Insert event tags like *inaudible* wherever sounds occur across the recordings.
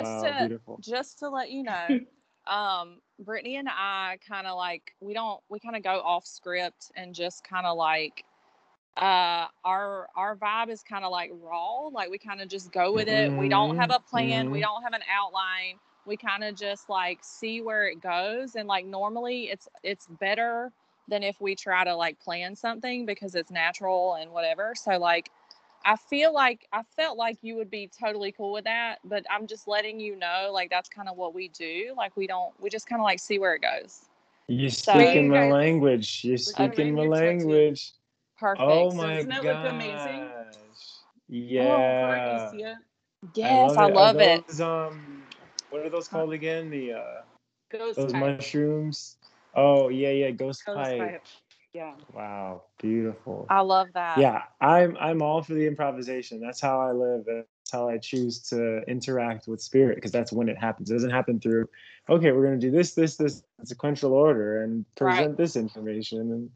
Wow, to- beautiful. just to let you know, *laughs* um, Brittany and I kind of like we don't we kind of go off script and just kind of like uh our our vibe is kind of like raw like we kind of just go with it. We don't have a plan. We Mhm. don't have an outline. We kind of just like see where it goes. And like normally it's it's better than if we try to like plan something because it's natural and whatever. So like I feel like I felt like you would be totally cool with that, but I'm just letting you know like that's kind of what we do. Like we don't we just kind of like see where it goes. You're So- speaking You my guys- language. You're speaking my read your language. Perfect. Oh my Doesn't it look amazing? gosh. Oh, Yeah. Courtney, see it? yes, I Are love it. Um, what are those called again? The uh, Ghost those type. mushrooms. Oh yeah, yeah, ghost, Ghost pipe. pipe. Yeah. Wow, beautiful. I love that. yeah, I'm I'm all for the improvisation. That's how I live. That's how I choose to interact with spirit because that's when it happens. It doesn't happen through, okay, we're gonna do this, this, this sequential order and Right. present this information. And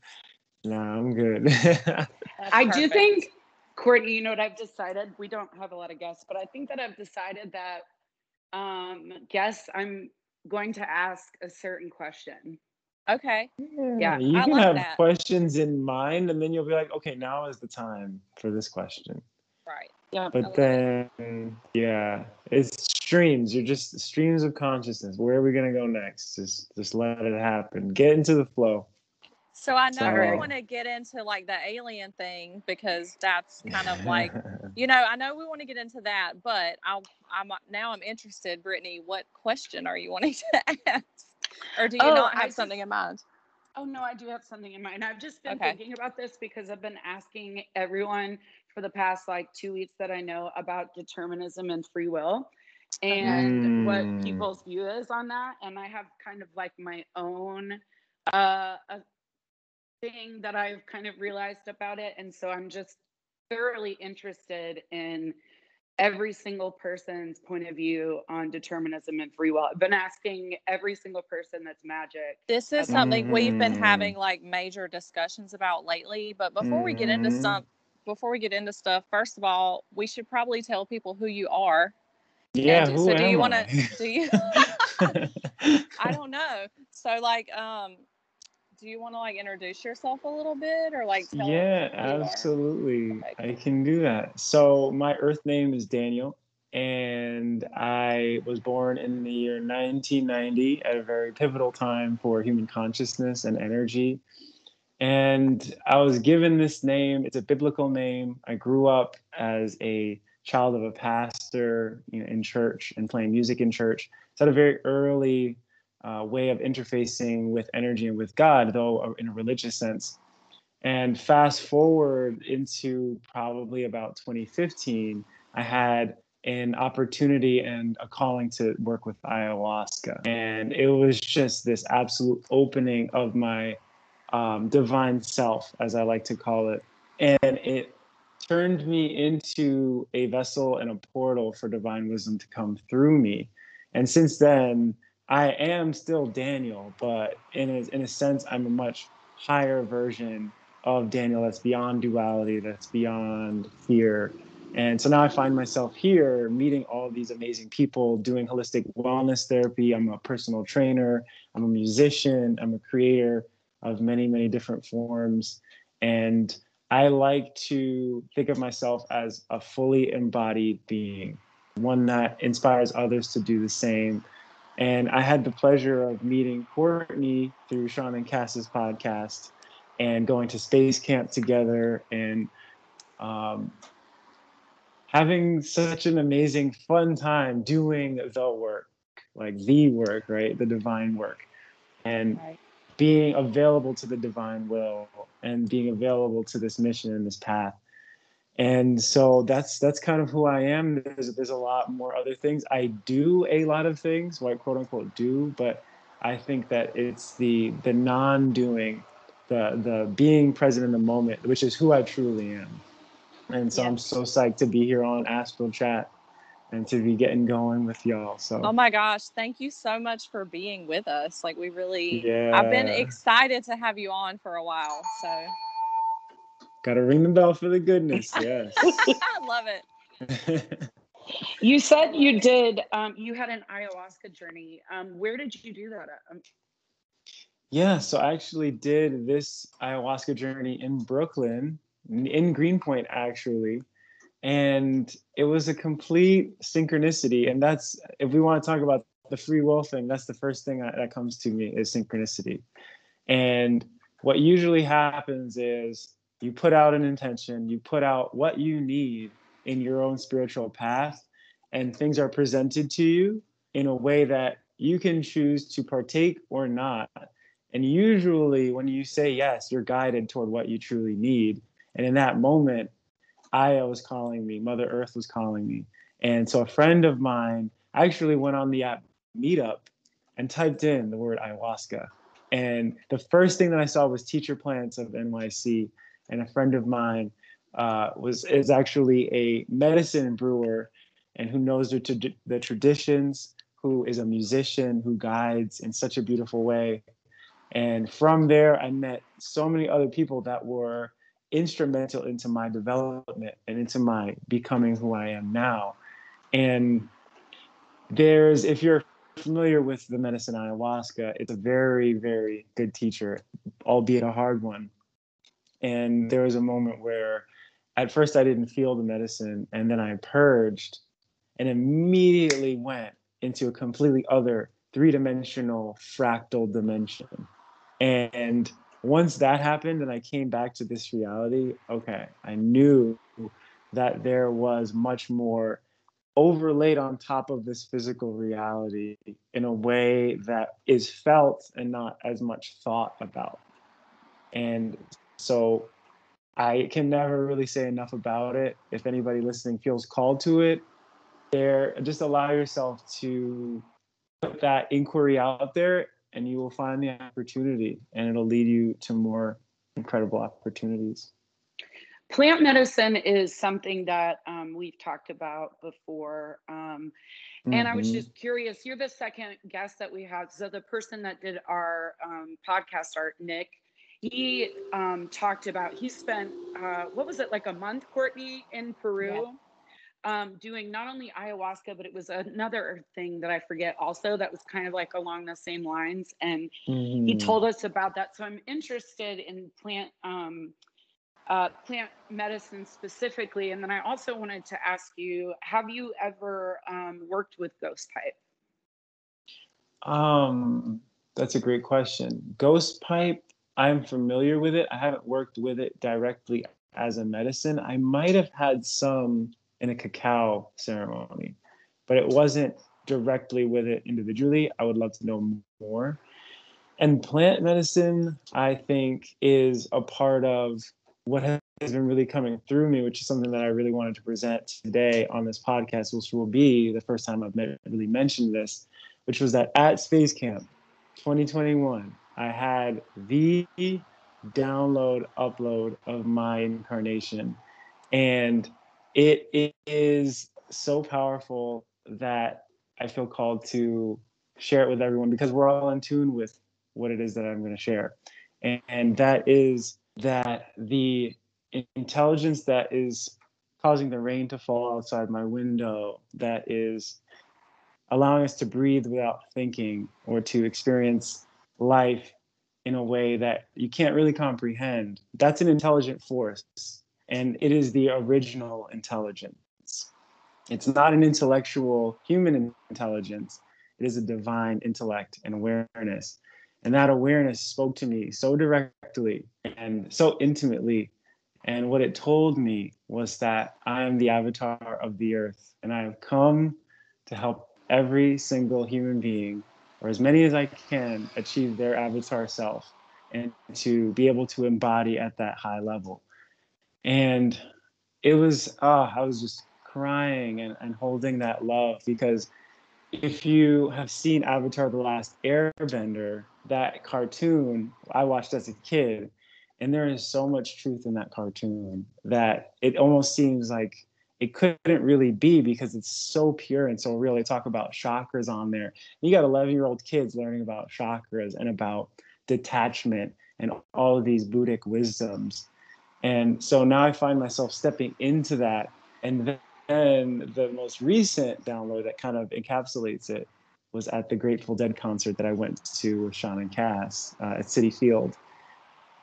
no, I'm good. *laughs* I do think, Courtney, you know what I've decided? We don't have a lot of guests, but I think that I've decided that um guests, I'm going to ask a certain question. Okay. Yeah, you I can have that. questions in mind, and then you'll be like, okay, now is the time for this question. Right. Yeah. But then, yeah, it's streams. You're just streams of consciousness. Where are we gonna go next? Just, just let it happen. Get into the flow. So I know we want to get into like the alien thing because that's kind of like *laughs* you know I know we want to get into that, but I'll I'm now I'm interested, Brittany. What question are you wanting to *laughs* ask, or do you Oh, not I have just- something in mind? Oh no, I do have something in mind. I've just been Okay. thinking about this because I've been asking everyone for the past like two weeks that I know about determinism and free will and what Mm. people's view is on that. And I have kind of like my own uh a thing that I've kind of realized about it. And so I'm just thoroughly interested in every single person's point of view on determinism and free will. I've been asking every single person that's magic This is Okay. something we've been Mhm. having like major discussions about lately. But before we get into Mhm. some, before we get into stuff, first of all, we should probably tell people who you are. yeah, And who so do you want I? to? Do you? *laughs* *laughs* I don't know. So like, um, do you want to like introduce yourself a little bit, or like tell? Yeah, who you are? absolutely. I can do that. So my Earth name is Daniel, and I was born in the year 1990 at a very pivotal time for human consciousness and energy. And I was given this name. It's a biblical name. I grew up as a child of a pastor, you know, in church and playing music in church. So at a very early uh, way of interfacing with energy and with God, though uh, in a religious sense. And fast forward into probably about 2015, I had an opportunity and a calling to work with ayahuasca. And it was just this absolute opening of my um, divine self, as I like to call it. And it turned me into a vessel and a portal for divine wisdom to come through me. And since then, I am still Daniel, but in a, in a sense, I'm a much higher version of Daniel that's beyond duality, that's beyond fear. And so now I find myself here meeting all these amazing people, doing holistic wellness therapy. I'm a personal trainer, I'm a musician, I'm a creator of many, many different forms. And I like to think of myself as a fully embodied being, one that inspires others to do the same. And I had the pleasure of meeting Courtney through Sean and Cass's podcast and going to space camp together and um, having such an amazing, fun time doing the work, like the work, right? The divine work. And Right. being available to the divine will and being available to this mission and this path and so that's that's kind of who i am. There's, there's a lot more other things. I do a lot of things what quote unquote do but i think that it's the the non-doing the the being present in the moment which is who i truly am. And so i'm so psyched to be here on astral chat and to be getting going with y'all so. Oh my gosh, thank you so much for being with us. Like we really yeah I've been excited to have you on for a while. So gotta ring the bell for the goodness *laughs* yes I love it. *laughs* You said you did. Um, you had an ayahuasca journey. Um, where did you do that? At? Um, yeah, so I actually did this ayahuasca journey in Brooklyn, in Greenpoint, actually. And it was a complete synchronicity. And that's, if we want to talk about the free will thing, that's the first thing that, that comes to me is synchronicity. And what usually happens is you put out an intention, you put out what you need in your own spiritual path, and things are presented to you in a way that you can choose to partake or not. And usually, when you say yes, you're guided toward what you truly need. And in that moment, Aya was calling me, Mother Earth was calling me. And so a friend of mine actually went on the app Meetup and typed in the word ayahuasca. And the first thing that I saw was teacher plants of NYC. And a friend of mine uh, was is actually a medicine brewer and who knows the, the traditions, who is a musician, who guides in such a beautiful way. And from there, I met so many other people that were instrumental into my development and into my becoming who I am now. And there's, if you're familiar with the medicine ayahuasca, it's a very, very good teacher, albeit a hard one. And there was a moment where at first I didn't feel the medicine, and then I purged and immediately went into a completely other three dimensional fractal dimension. And once that happened and I came back to this reality, okay, I knew that there was much more overlaid on top of this physical reality in a way that is felt and not as much thought about. And so I can never really say enough about it. If anybody listening feels called to it, there just allow yourself to put that inquiry out there and you will find the opportunity and it'll lead you to more incredible opportunities. Plant medicine is something that um, we've talked about before. Um, and mm-hmm. I was mm-hmm. just curious, you're the second guest that we have. So the person that did our um, podcast art, Nick, he um, talked about he spent uh, what was it like a month courtney in peru yeah. um, doing not only ayahuasca but it was another thing that i forget also that was kind of like along the same lines. And mm-hmm. he told us about that. So i'm interested in plant um, uh, plant medicine specifically. And then i also wanted to ask you have you ever um, worked with ghost pipe? Um that's a great question. Ghost pipe I'm familiar with it. I haven't worked with it directly as a medicine. I might have had some in a cacao ceremony, but it wasn't directly with it individually. I would love to know more. And plant medicine, I think, is a part of what has been really coming through me, which is something that I really wanted to present today on this podcast, which will be the first time I've really mentioned this, which was that at Space Camp 2021, I had the download upload of my incarnation. And it is so powerful that I feel called to share it with everyone because we're all in tune with what it is that I'm going to share. And, and that is that the intelligence that is causing the rain to fall outside my window, that is allowing us to breathe without thinking or to experience life in a way that you can't really comprehend. That's an intelligent force, and it is the original intelligence. It's not an intellectual human intelligence, it is a divine intellect and awareness. And that awareness spoke to me so directly and so intimately. And what it told me was that I am the avatar of the earth, and I have come to help every single human being or as many as I can achieve their avatar self and to be able to embody at that high level. And it was, oh, I was just crying and, and holding that love because if you have seen Avatar The Last Airbender, that cartoon I watched as a kid, and there is so much truth in that cartoon that it almost seems like it couldn't really be because it's so pure and so real. They talk about chakras on there. You got 11 year old kids learning about chakras and about detachment and all of these Buddhic wisdoms. And so now I find myself stepping into that. And then the most recent download that kind of encapsulates it was at the Grateful Dead concert that I went to with Sean and Cass uh, at Citi Field.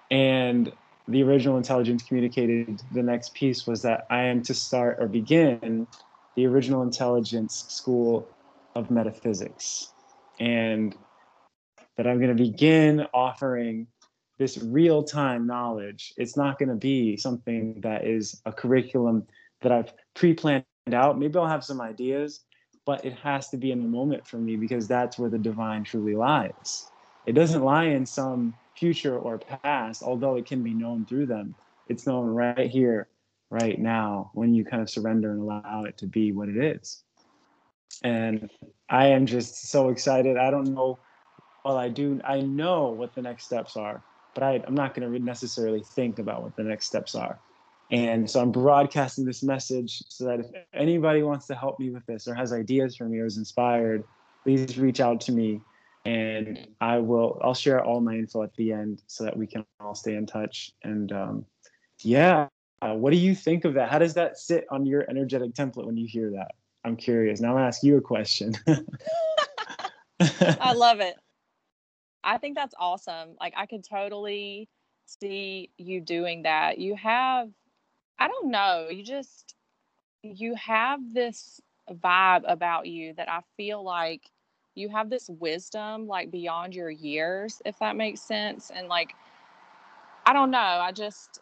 And the original intelligence communicated the next piece was that I am to start or begin the original intelligence school of metaphysics. And that I'm going to begin offering this real time knowledge. It's not going to be something that is a curriculum that I've pre planned out. Maybe I'll have some ideas, but it has to be in the moment for me because that's where the divine truly lies. It doesn't lie in some future or past, although it can be known through them. It's known right here, right now, when you kind of surrender and allow it to be what it is. And I am just so excited. I don't know. Well, I do. I know what the next steps are, but I, I'm not going to necessarily think about what the next steps are. And so I'm broadcasting this message so that if anybody wants to help me with this or has ideas for me or is inspired, please reach out to me and I will I'll share all my info at the end so that we can all stay in touch. And um, yeah, uh, what do you think of that? How does that sit on your energetic template when you hear that? I'm curious. Now I'm gonna ask you a question. *laughs* I love it. I think that's awesome. Like I could totally see you doing that. You have I don't know, you just you have this vibe about you that I feel like you have this wisdom like beyond your years if that makes sense and like I don't know, I just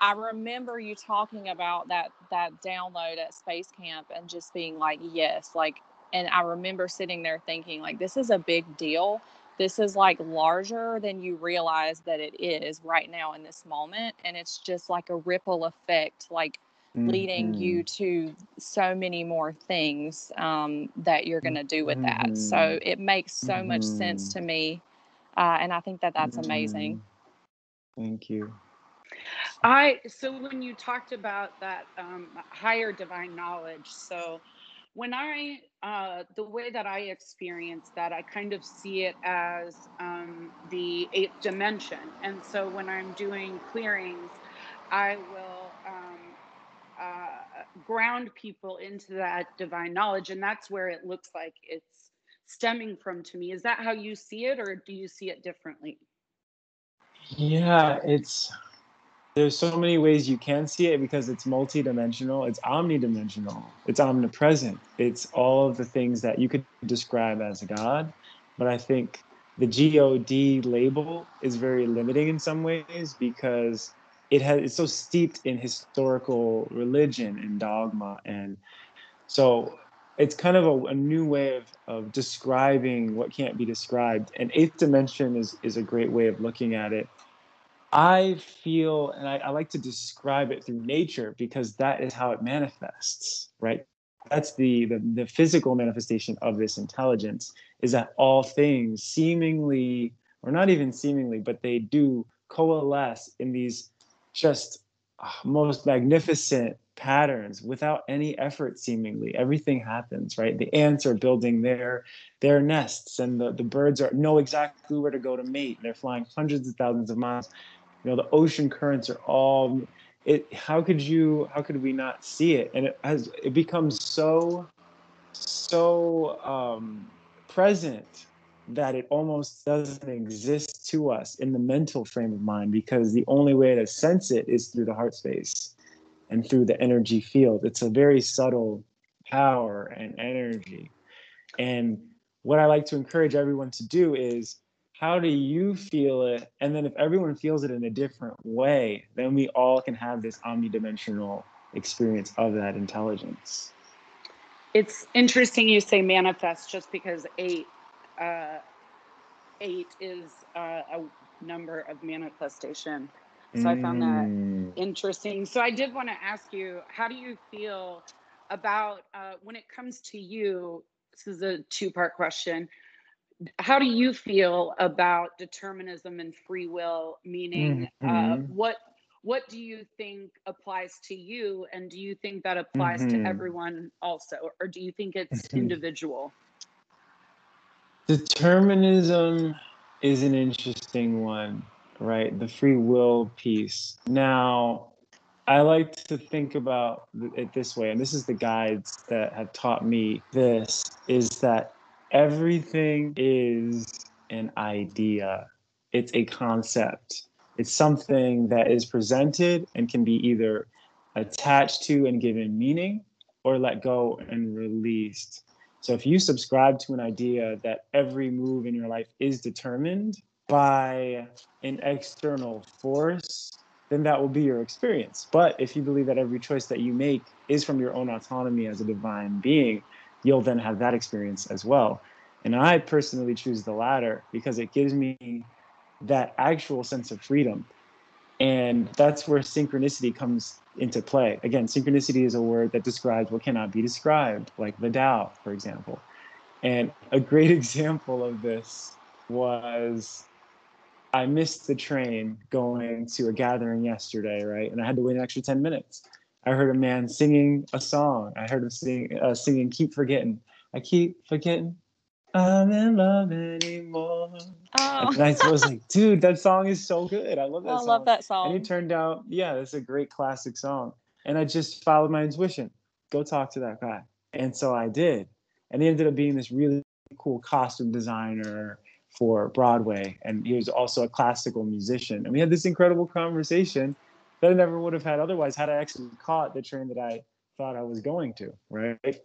I remember you talking about that that download at space camp and just being like yes, like and I remember sitting there thinking like this is a big deal. This is like larger than you realize that it is right now in this moment and it's just like a ripple effect like mm-hmm. leading you mm-hmm. to so many more things um, that you're going to do with mm-hmm. that so mm-hmm. it makes so mm-hmm. much sense to me uh, and i think that that's amazing mm-hmm. thank you i so when you talked about that um, higher divine knowledge so when I, uh, the way that I experience that, I kind of see it as um, the eighth dimension. And so when I'm doing clearings, I will ground people into that divine knowledge. And that's where it looks like it's stemming from to me. Is that how you see it, or do you see it differently? Yeah, it's there's so many ways you can see it because it's multidimensional, it's omnidimensional, it's omnipresent. It's all of the things that you could describe as a God. But I think the God label is very limiting in some ways because it has it's so steeped in historical religion and dogma. And so it's kind of a, a new way of, of describing what can't be described. And eighth dimension is, is a great way of looking at it. I feel, and I, I, like to describe it through nature because that is how it manifests, right? That's the, the the physical manifestation of this intelligence is that all things seemingly, or not even seemingly, but they do coalesce in these just uh, most magnificent patterns without any effort seemingly. Everything happens right? The ants are building their their nests and the, the birds are know exactly where to go to mate. They're flying hundreds of thousands of miles. You know the ocean currents are all it how could you how could we not see it? And it has it becomes so so um present that it almost doesn't exist to us in the mental frame of mind because the only way to sense it is through the heart space and through the energy field. It's a very subtle power and energy. And what i like to encourage everyone to do is how do you feel it? And then if everyone feels it in a different way then we all can have this omnidimensional experience of that intelligence. It's interesting you say manifest just because eight uh, eight is uh, a number of manifestation so mm. i found that mm. interesting so i did want to ask you how do you feel about uh, when it comes to you this is a two part question how do you feel about determinism and free will meaning uh, mm-hmm. what what do you think applies to you and do you think that applies mm-hmm. to everyone also or do you think it's mm-hmm. individual determinism is an interesting one right? The free will piece. Now I like to think about it this way, and this is the guides that have taught me this is that everything is an idea, it's a concept, it's something that is presented and can be either attached to and given meaning or let go and released. So if you subscribe to an idea that every move in your life is determined by an external force, then that will be your experience. But if you believe that every choice that you make is from your own autonomy as a divine being, you'll then have that experience as well. And I personally choose the latter because it gives me that actual sense of freedom. And that's where synchronicity comes into play. Again, synchronicity is a word that describes what cannot be described, like the Tao, for example. And a great *laughs* example of this was I missed the train going to a gathering yesterday, right? And I had to wait an extra 10 minutes. I heard a man singing a song. I heard him sing, uh, singing Keep Forgetting. I keep forgetting I'm in love anymore. Oh. And I was like, *laughs* dude, that song is so good. I love that I song. love that song. And it turned out, yeah, that's a great classic song. And I just followed my intuition. Go talk to that guy. And so I did. And he ended up being this really cool costume designer for Broadway. And he was also a classical musician. And we had this incredible conversation that I never would have had otherwise had I actually caught the train that I thought I was going to, right?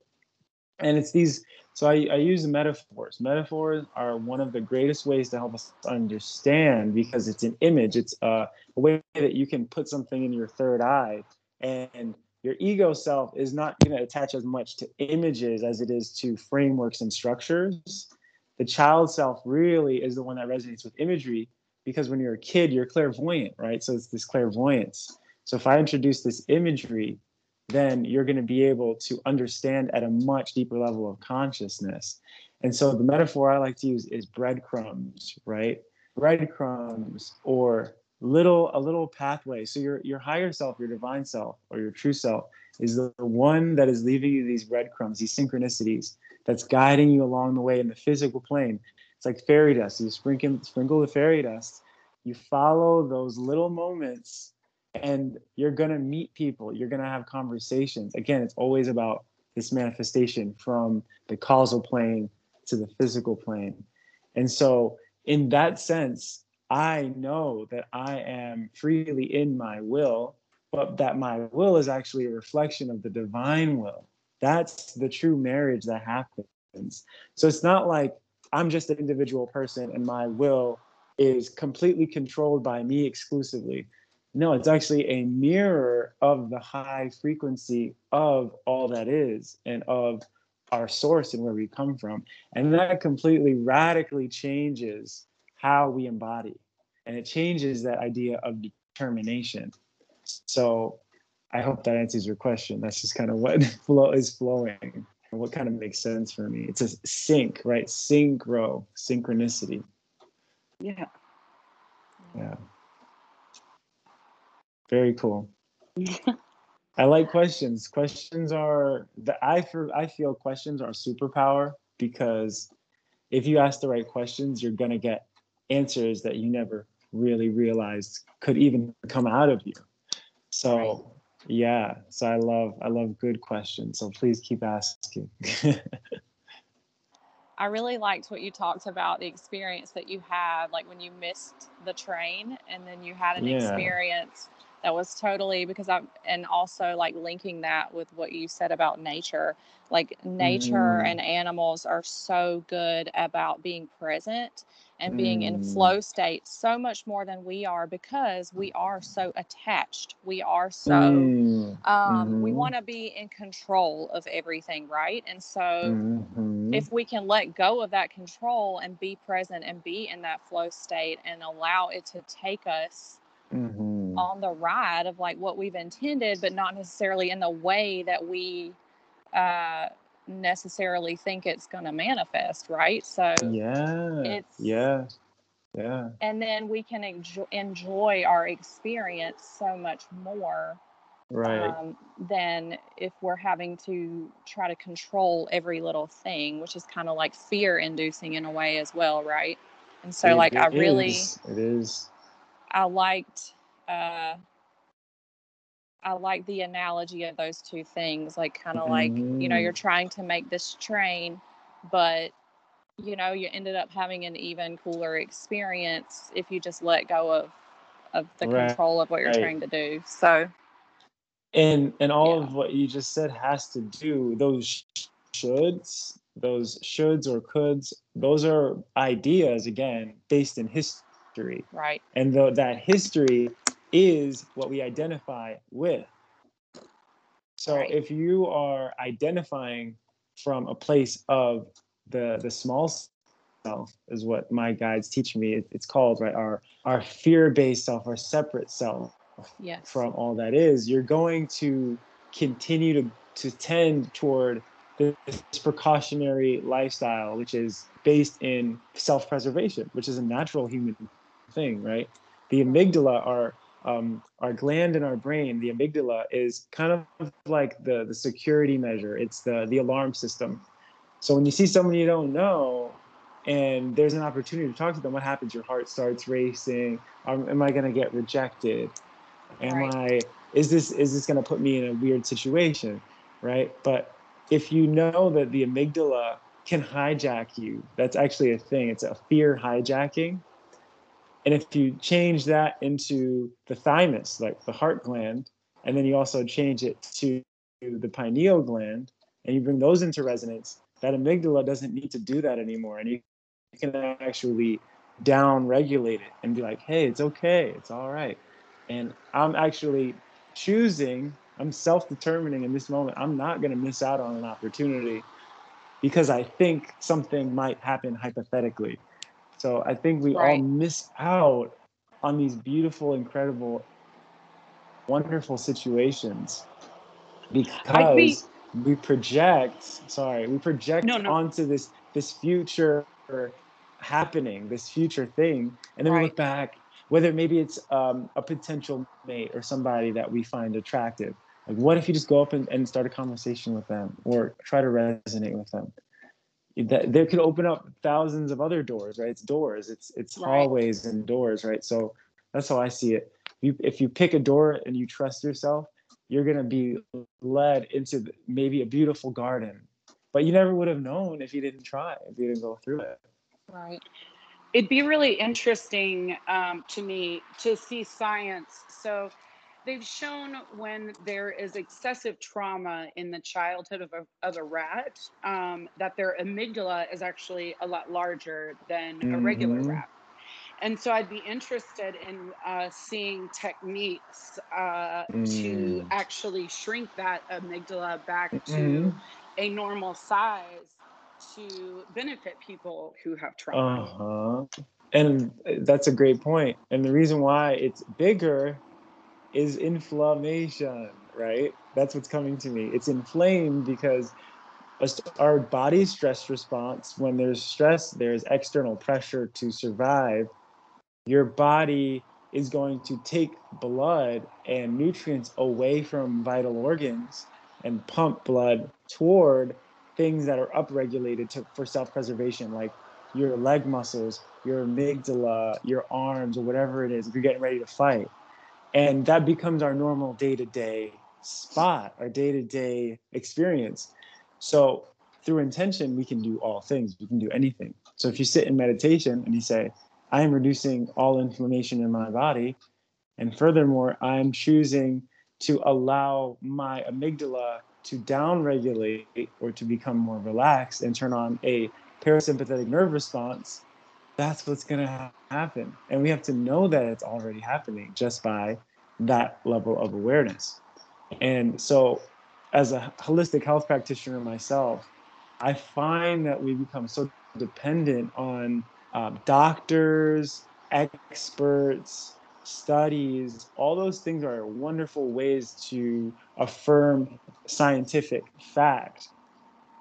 And it's these so I, I use metaphors. Metaphors are one of the greatest ways to help us understand because it's an image. It's a, a way that you can put something in your third eye and your ego self is not going to attach as much to images as it is to frameworks and structures. The child self really is the one that resonates with imagery because when you're a kid you're clairvoyant right? So it's this clairvoyance. So if i introduce this imagery then you're going to be able to understand at a much deeper level of consciousness. And so the metaphor I like to use is breadcrumbs, right? Breadcrumbs or little a little pathway. So your your higher self, your divine self, or your true self is the one that is leaving you these breadcrumbs, these synchronicities that's guiding you along the way in the physical plane. It's like fairy dust. You sprinkle sprinkle the fairy dust. You follow those little moments and you're going to meet people you're going to have conversations. Again it's always about this manifestation from the causal plane to the physical plane. And so in that sense i know that i am freely in my will but that my will is actually a reflection of the divine will. That's the true marriage that happens. So it's not like i'm just an individual person and my will is completely controlled by me exclusively no, it's actually a mirror of the high frequency of all that is and of our source and where we come from. And that completely radically changes how we embody. And it changes that idea of determination. So I hope that answers your question. That's just kind of what *laughs* flow is flowing and what kind of makes sense for me. It's a sync, right? Synchro, synchronicity. Yeah. Yeah. Very cool. *laughs* I like questions. Questions are the I for I feel questions are superpower because if you ask the right questions, you're gonna get answers that you never really realized could even come out of you. So right. yeah, so I love I love good questions. So please keep asking. *laughs* I really liked what you talked about the experience that you had, like when you missed the train and then you had an yeah. experience that was totally because I'm and also like linking that with what you said about nature. Like nature mm. and animals are so good about being present and being mm. in flow state so much more than we are because we are so attached. We are so mm. um, mm-hmm. we want to be in control of everything, right? And so mm-hmm. if we can let go of that control and be present and be in that flow state and allow it to take us mm-hmm. On the ride of like what we've intended, but not necessarily in the way that we uh, necessarily think it's going to manifest, right? So yeah, it's yeah, yeah, and then we can enjoy, enjoy our experience so much more right. um, than if we're having to try to control every little thing which is kind of like fear inducing in a way as well right? And so it, like it i really is. it is. I liked uh, I like the analogy of those two things, like kind of like you know you're Mm. trying to make this train, but you know you ended up having an even cooler experience if you just let go of of the Right. control of what you're Right. trying to do. So and and all Yeah. of what you just said has to do those shoulds those shoulds or coulds those are ideas again based in history right, and though that history is what we identify with so Right. if you are identifying from a place of the the small self is what my guides teach me It- it's called right our our fear-based self our separate self yes, from all that is, you're going to continue to, to tend toward this precautionary lifestyle, which is based in self preservation, which is a natural human thing, right? The amygdala, our, um, our gland in our brain, the amygdala is kind of like the, the security measure, it's the, the alarm system. So when you see someone you don't know, and there's an opportunity to talk to them, what happens? Your heart starts racing. Um, am I going to get rejected? am Right. i is this is this going to put me in a weird situation right but if you know that the amygdala can hijack you that's actually a thing it's a fear hijacking and if you change that into the thymus like the heart gland and then you also change it to the pineal gland and you bring those into resonance that amygdala doesn't need to do that anymore and you can actually down regulate it and be like hey it's okay it's all right and I'm actually choosing, I'm self determining in this moment, I'm not going to miss out on an opportunity because I think something might happen hypothetically. So I think we all miss out on these beautiful, incredible, wonderful situations because we project, sorry, we project No, no. onto this this future happening, this future thing, and then we look back whether maybe it's um, a potential mate or somebody that we find attractive. Like, what if you just go up and, and start a conversation with them or try to resonate with them? That there could open up thousands of other doors, right? It's doors, it's it's Right. hallways and doors, right? So that's how I see it. You, if you pick a door and you trust yourself, you're gonna be led into maybe a beautiful garden, but you never would have known if you didn't try, if you didn't go through it. right, it'd be really interesting um, to me to see science. So they've shown when there is excessive trauma in the childhood of a, of a rat, um, that their amygdala is actually a lot larger than a regular Mhm. rat. And so I'd be interested in uh, seeing techniques uh, to Mm. actually shrink that amygdala back to Mhm. a normal size to benefit people who have trauma. Uh-huh. And uh, that's a great point. And the reason why it's bigger is inflammation, right? That's what's coming to me. It's inflamed because our body's stress response, when there's stress, there's external pressure to survive. Your body is going to take blood and nutrients away from vital organs and pump blood toward things that are upregulated to, for self-preservation, like your leg muscles, your amygdala, your arms, or whatever it is, if you're getting ready to fight. And that becomes our normal day-to-day spot, our day-to-day experience. So through intention, we can do all things. We can do anything. So if you sit in meditation and you say, I am reducing all inflammation in my body, and furthermore, I'm choosing to allow my amygdala to downregulate or to become more relaxed and turn on a parasympathetic nerve response, that's what's going to happen. And we have to know that it's already happening just by that level of awareness. And so, as a holistic health practitioner myself, I find that we become so dependent on um, doctors, experts, studies. All those things are wonderful ways to affirm scientific fact.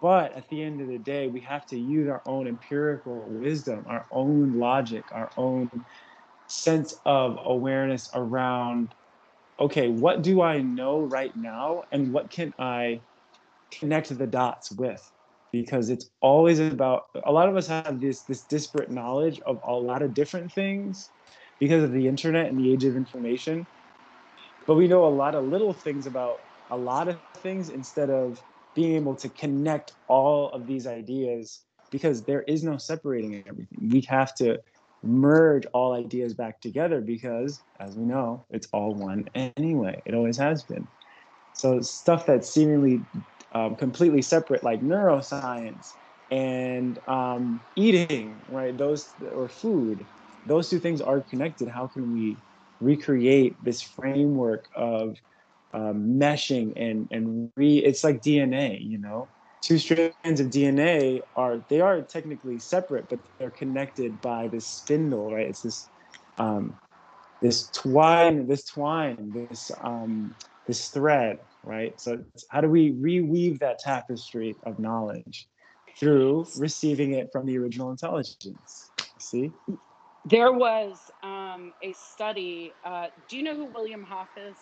But at the end of the day, we have to use our own empirical wisdom, our own logic, our own sense of awareness around okay, what do I know right now and what can I connect the dots with? Because it's always about a lot of us have this this disparate knowledge of a lot of different things because of the internet and the age of information. but we know a lot of little things about a lot of things instead of being able to connect all of these ideas because there is no separating everything. We have to merge all ideas back together because, as we know, it's all one anyway. It always has been. So stuff that's seemingly um, completely separate, like neuroscience and um, eating, right? Those or food, those two things are connected. How can we recreate this framework of um, meshing and and re? It's like DNA, you know two strands of DNA are they are technically separate, but they're connected by this spindle, right? It's this um, this twine, this twine, this um, this thread, right? So how do we reweave that tapestry of knowledge through receiving it from the original intelligence? See? There was um, a study. Uh, do you know who William Hof is?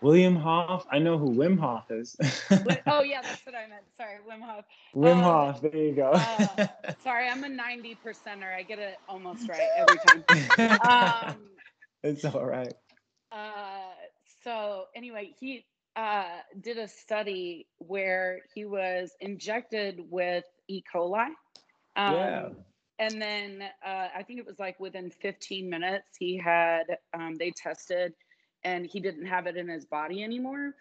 William Hof. I know who Wim Hof is. *laughs* oh yeah, that's what I meant. Sorry, Wim Hof. Wim um, Hof. There you go. uh, *laughs* sorry, I'm a 90 percenter. I get it almost right every time. Um, *laughs* it's all right. Uh, so anyway, he uh, did a study where he was injected with E. coli. Um, yeah. And then uh, I think it was like within 15 minutes, he had um, they tested and he didn't have it in his body anymore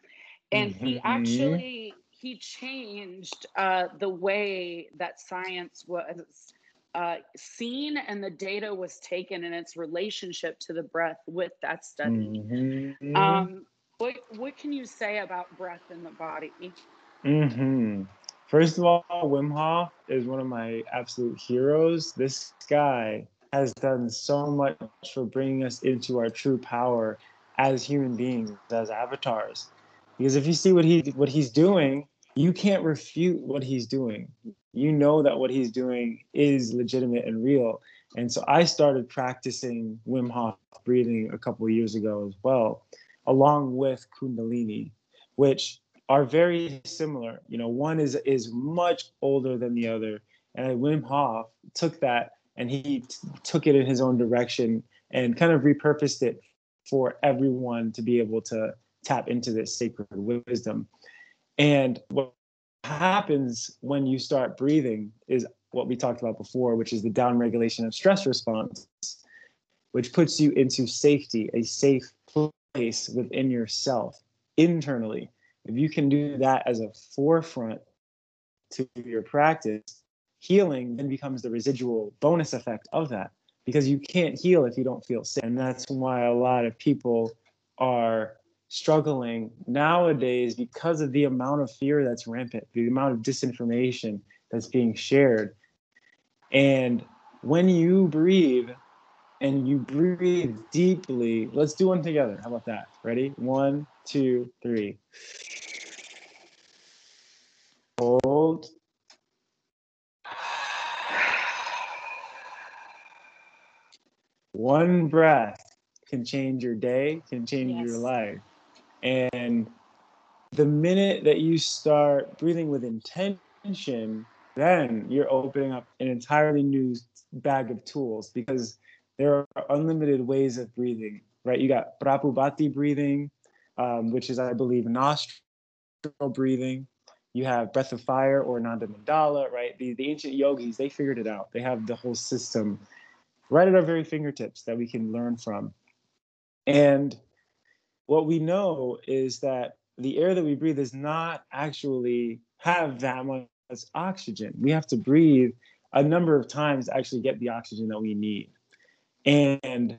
and mm-hmm. he actually he changed uh, the way that science was uh, seen and the data was taken in its relationship to the breath with that study. Mm-hmm. Um, what what can you say about breath in the body? Mm-hmm. First of all, Wim Hof is one of my absolute heroes. This guy has done so much for bringing us into our true power as human beings, as avatars. Because if you see what he what he's doing, you can't refute what he's doing. You know that what he's doing is legitimate and real. And so I started practicing Wim Hof breathing a couple years ago as well, along with Kundalini, which are very similar. You know, one is is much older than the other, and Wim Hof took that and he t- took it in his own direction and kind of repurposed it for everyone to be able to tap into this sacred wisdom. And what happens when you start breathing is what we talked about before, which is the downregulation of stress response, which puts you into safety, a safe place within yourself internally. If you can do that as a forefront to your practice, healing then becomes the residual bonus effect of that because you can't heal if you don't feel sick. And that's why a lot of people are struggling nowadays because of the amount of fear that's rampant, the amount of disinformation that's being shared. And when you breathe and you breathe deeply, let's do one together. How about that? Ready? One, two, three. Hold. One breath can change your day, can change yes. your life. And the minute that you start breathing with intention, then you're opening up an entirely new bag of tools because there are unlimited ways of breathing, right? You got Prapubhati breathing, um, which is, I believe, nostril breathing. You have breath of fire or Nanda Mandala, right? The, the ancient yogis, they figured it out. They have the whole system right at our very fingertips that we can learn from. And what we know is that the air that we breathe does not actually have that much oxygen. We have to breathe a number of times to actually get the oxygen that we need. And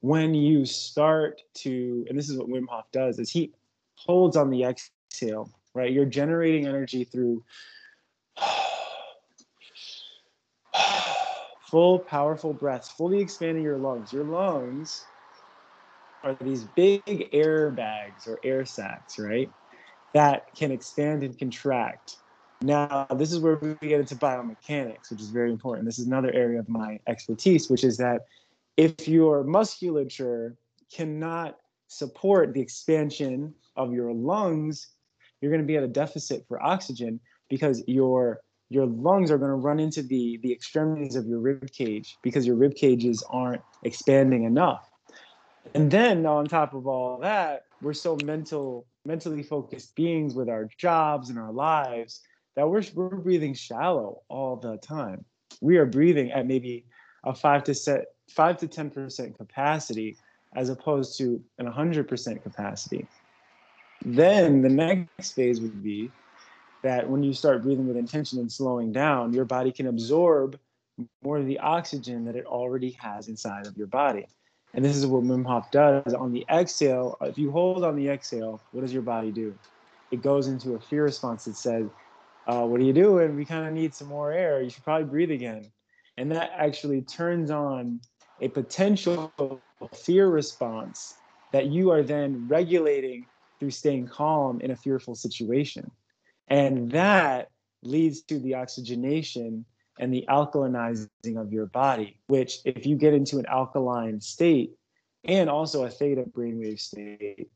when you start to, and this is what Wim Hof does, is he holds on the exhale, right? You're generating energy through full, powerful breaths, fully expanding your lungs. Your lungs are these big air bags or air sacs, right? That can expand and contract. Now, this is where we get into biomechanics, which is very important. This is another area of my expertise, which is that if your musculature cannot support the expansion of your lungs, you're going to be at a deficit for oxygen because your your lungs are going to run into the the extremities of your rib cage because your rib cages aren't expanding enough And then on top of all that, we're so mental, mentally focused beings with our jobs and our lives that we're, we're breathing shallow all the time. We are breathing at maybe a five to set, five to 10% capacity as opposed to an 100% capacity. Then the next phase would be that when you start breathing with intention and slowing down, your body can absorb more of the oxygen that it already has inside of your body. And this is what Wim Hof does. On the exhale, if you hold on the exhale, what does your body do? It goes into a fear response that says, uh, What are you doing? We kind of need some more air. You should probably breathe again. And that actually turns on a potential fear response that you are then regulating through staying calm in a fearful situation. And that leads to the oxygenation and the alkalinizing of your body, which, if you get into an alkaline state and also a theta brainwave state,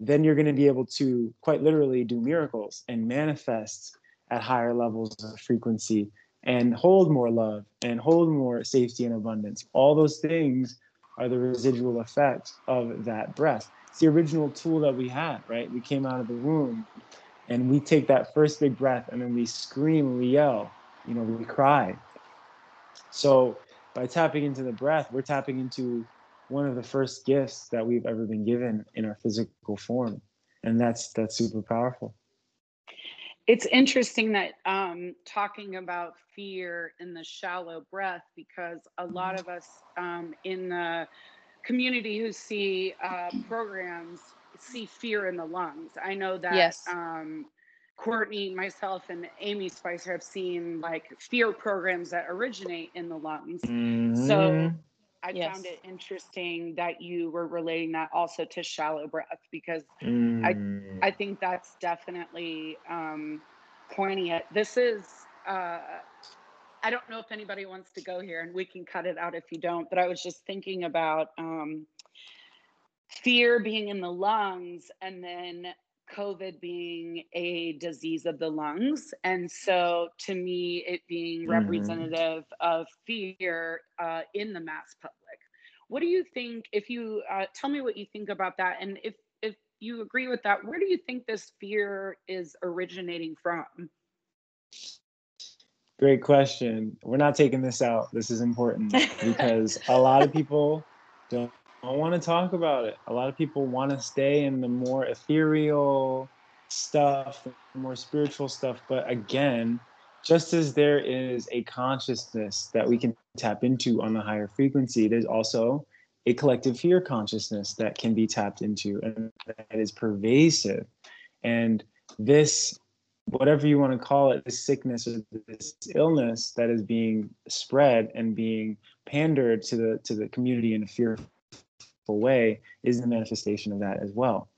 then you're going to be able to quite literally do miracles and manifest at higher levels of frequency and hold more love and hold more safety and abundance. All those things are the residual effect of that breath. It's the original tool that we had, right? We came out of the womb and we take that first big breath and then we scream we yell, you know, we cry. So by tapping into the breath, we're tapping into one of the first gifts that we've ever been given in our physical form. And that's that's super powerful. It's interesting that um, talking about fear in the shallow breath, because a lot of us um, in the community who see uh, programs see fear in the lungs. I know that Yes. um, Courtney, myself, and Amy Spicer have seen like fear programs that originate in the lungs. So Mhm. I Yes. found it interesting that you were relating that also to shallow breath because Mm. I think that's definitely um, poignant. This is, uh, I don't know if anybody wants to go here and we can cut it out if you don't, but I was just thinking about um, fear being in the lungs and then COVID being a disease of the lungs. And so to me, it being Mhm. representative of fear uh, in the mass public. What do you think? If you uh, tell me what you think about that, and if if you agree with that, where do you think this fear is originating from? Great question. We're not taking this out. This is important because a lot of people *laughs* don't, don't want to talk about it. A lot of people want to stay in the more ethereal stuff, more spiritual stuff. But again, just as there is a consciousness that we can tap into on the higher frequency, there's also a collective fear consciousness that can be tapped into and that is pervasive. And this whatever you want to call it, this sickness or this illness that is being spread and being pandered to the to the community in a fearful way is the manifestation of that as well.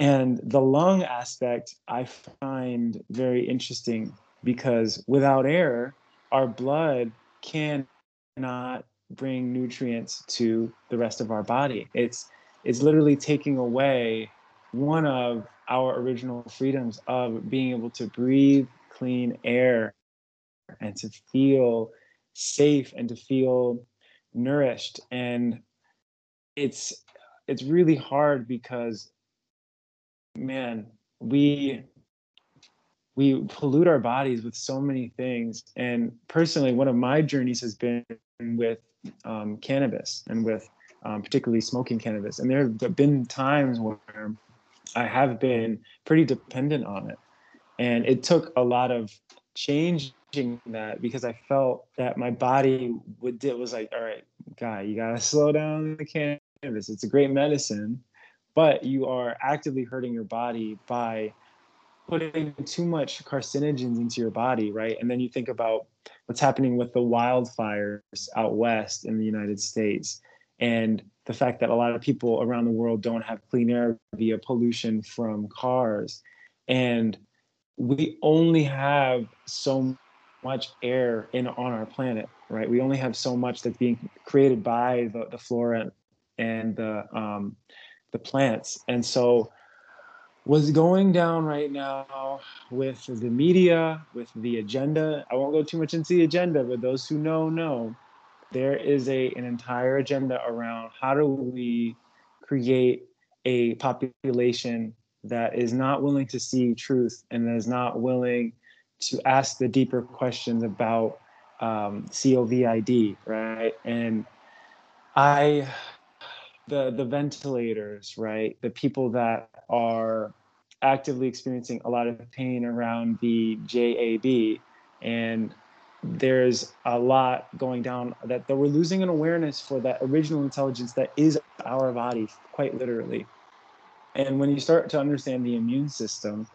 And the lung aspect I find very interesting because without air, our blood cannot bring nutrients to the rest of our body. It's it's literally taking away one of our original freedoms of being able to breathe clean air and to feel safe and to feel nourished and it's it's really hard because man we we pollute our bodies with so many things and personally one of my journeys has been with um, cannabis and with um, particularly smoking cannabis and there have been times where I have been pretty dependent on it. And it took a lot of changing that because I felt that my body would it was like, all right, guy, you gotta slow down the cannabis. It's a great medicine, but you are actively hurting your body by putting too much carcinogens into your body, right? And then you think about what's happening with the wildfires out west in the United States and the fact that a lot of people around the world don't have clean air via pollution from cars and we only have so much air in on our planet right we only have so much that's being created by the, the flora and the um, the plants and so what's going down right now with the media with the agenda i won't go too much into the agenda but those who know know there is a an entire agenda around how do we create a population that is not willing to see truth and that is not willing to ask the deeper questions about um, COVID, right? And I, the the ventilators, right? The people that are actively experiencing a lot of pain around the JAB, and there's a lot going down that, that we're losing an awareness for that original intelligence that is our body, quite literally. And when you start to understand the immune system,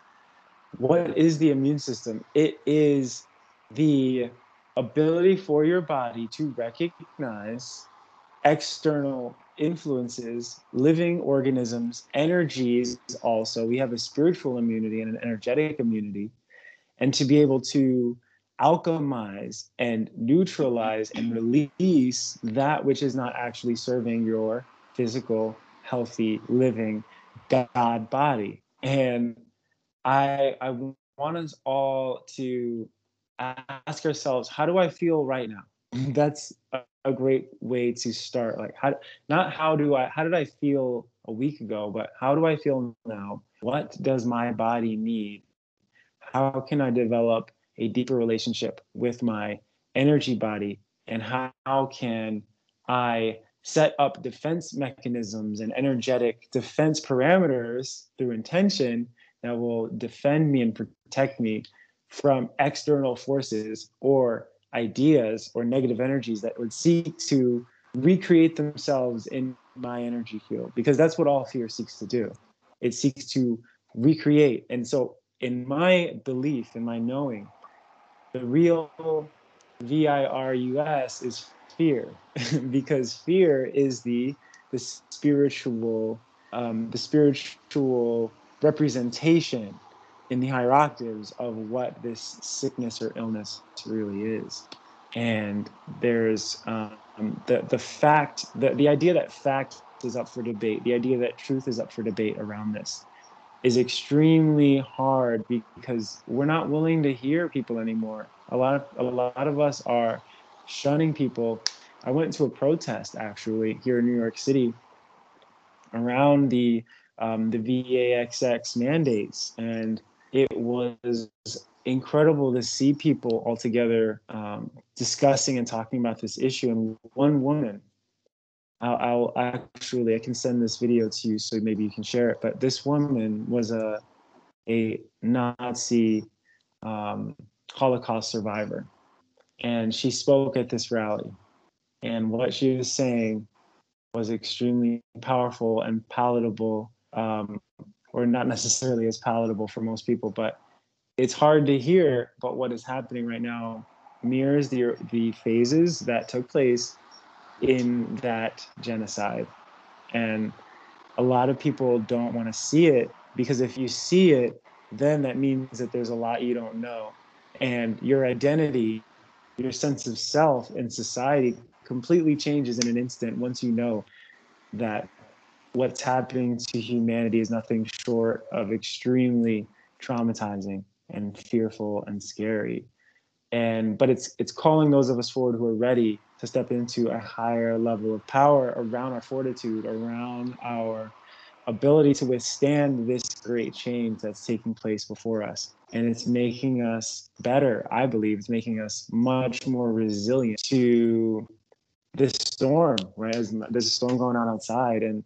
what is the immune system? It is the ability for your body to recognize external influences, living organisms, energies also. We have a spiritual immunity and an energetic immunity. And to be able to alchemize and neutralize and release that which is not actually serving your physical, healthy, living God body. And I I want us all to ask ourselves, how do I feel right now? *laughs* That's a, great way to start. Like how not how do I how did I feel a week ago, but how do I feel now? What does my body need? How can I develop a deeper relationship with my energy body? And how, how can I set up defense mechanisms and energetic defense parameters through intention that will defend me and protect me from external forces or ideas or negative energies that would seek to recreate themselves in my energy field because that's what all fear seeks to do. It seeks to recreate. And so in my belief in my knowing the real virus is fear *laughs* because fear is the the spiritual um, the spiritual representation in the higher octaves of what this sickness or illness really is. And there's um, the the fact the, the idea that fact is up for debate, the idea that truth is up for debate around this is extremely hard because we're not willing to hear people anymore. A lot of a lot of us are shunning people. I went to a protest actually here in New York City around the um, the VAXX mandates, and it was incredible to see people all together um, discussing and talking about this issue. And one woman, I'll, I'll, actually I can send this video to you so maybe you can share it. But this woman was a a Nazi um, Holocaust survivor, and she spoke at this rally. And what she was saying was extremely powerful and palatable um, or not necessarily as palatable for most people, but it's hard to hear. But what is happening right now mirrors the the phases that took place in that genocide, and a lot of people don't want to see it because if you see it, then that means that there's a lot you don't know, and your identity, your sense of self in society completely changes in an instant once you know that what's happening to humanity is nothing short of extremely traumatizing and fearful and scary. And but it's it's calling those of us forward who are ready to step into a higher level of power around our fortitude around our ability to withstand this great change that's taking place before us. And it's making us better i believe. It's making us much more resilient to this storm right? There's a storm going on outside and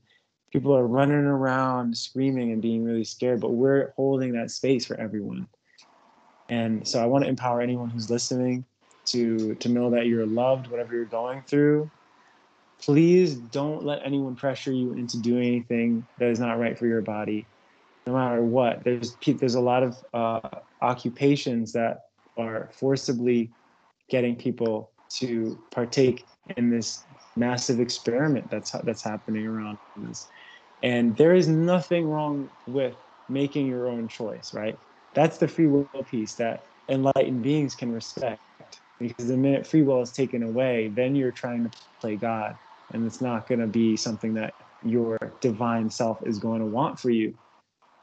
people are running around screaming and being really scared, but we're holding that space for everyone. And so I want to empower anyone who's listening to to know that you're loved, whatever you're going through. Please don't let anyone pressure you into doing anything that is not right for your body, no matter what. There's there's a lot of uh, occupations that are forcibly getting people to partake in this massive experiment that's that's happening around us. And there is nothing wrong with making your own choice, right? That's the free will piece that enlightened beings can respect. Because the minute free will is taken away, then you're trying to play God. And it's not going to be something that your divine self is going to want for you.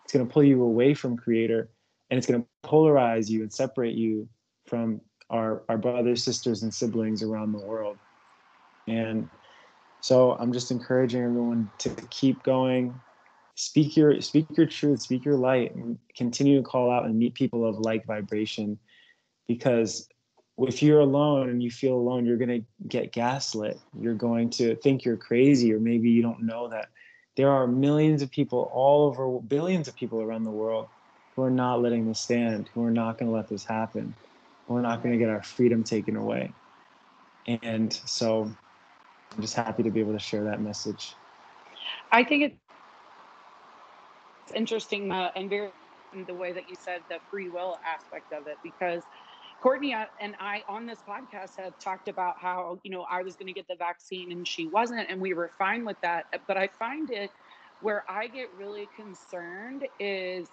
It's going to pull you away from Creator and it's going to polarize you and separate you from our, our brothers, sisters, and siblings around the world. And So I'm just encouraging everyone to keep going, speak your speak your truth, speak your light, and continue to call out and meet people of like vibration. Because if you're alone and you feel alone, you're going to get gaslit. You're going to think you're crazy, or maybe you don't know that there are millions of people all over, billions of people around the world who are not letting this stand, who are not going to let this happen. We're not going to get our freedom taken away. And so I'm just happy to be able to share that message. I think it's interesting uh, and very the way that you said the free will aspect of it because Courtney uh, and I on this podcast have talked about how, you know, I was going to get the vaccine and she wasn't, and we were fine with that. But I find it where I get really concerned is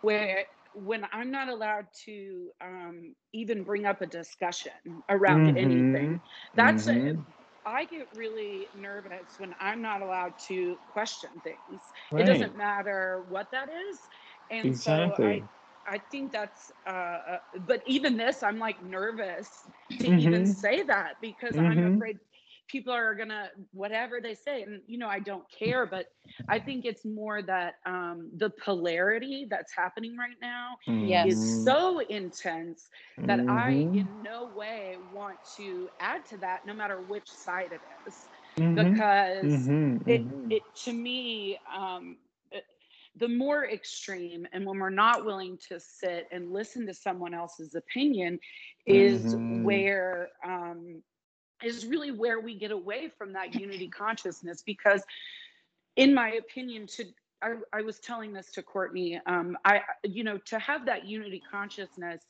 where when I'm not allowed to um, even bring up a discussion around mm-hmm. anything. That's mm-hmm. a, I get really nervous when I'm not allowed to question things. Right. It doesn't matter what that is. And exactly. so I, I think that's, uh, uh, but even this, I'm like nervous to mm-hmm. even say that because mm-hmm. I'm afraid people are gonna whatever they say, and you know I don't care. But I think it's more that um, the polarity that's happening right now mm-hmm. is so intense that I in mm-hmm. no way want to add to that, no matter which side it is. Mm-hmm. because mm-hmm, it, mm-hmm. it to me um, the more extreme and when we're not willing to sit and listen to someone else's opinion is mm-hmm. where um, is really where we get away from that unity consciousness because in my opinion to I, I was telling this to courtney um, i you know to have that unity consciousness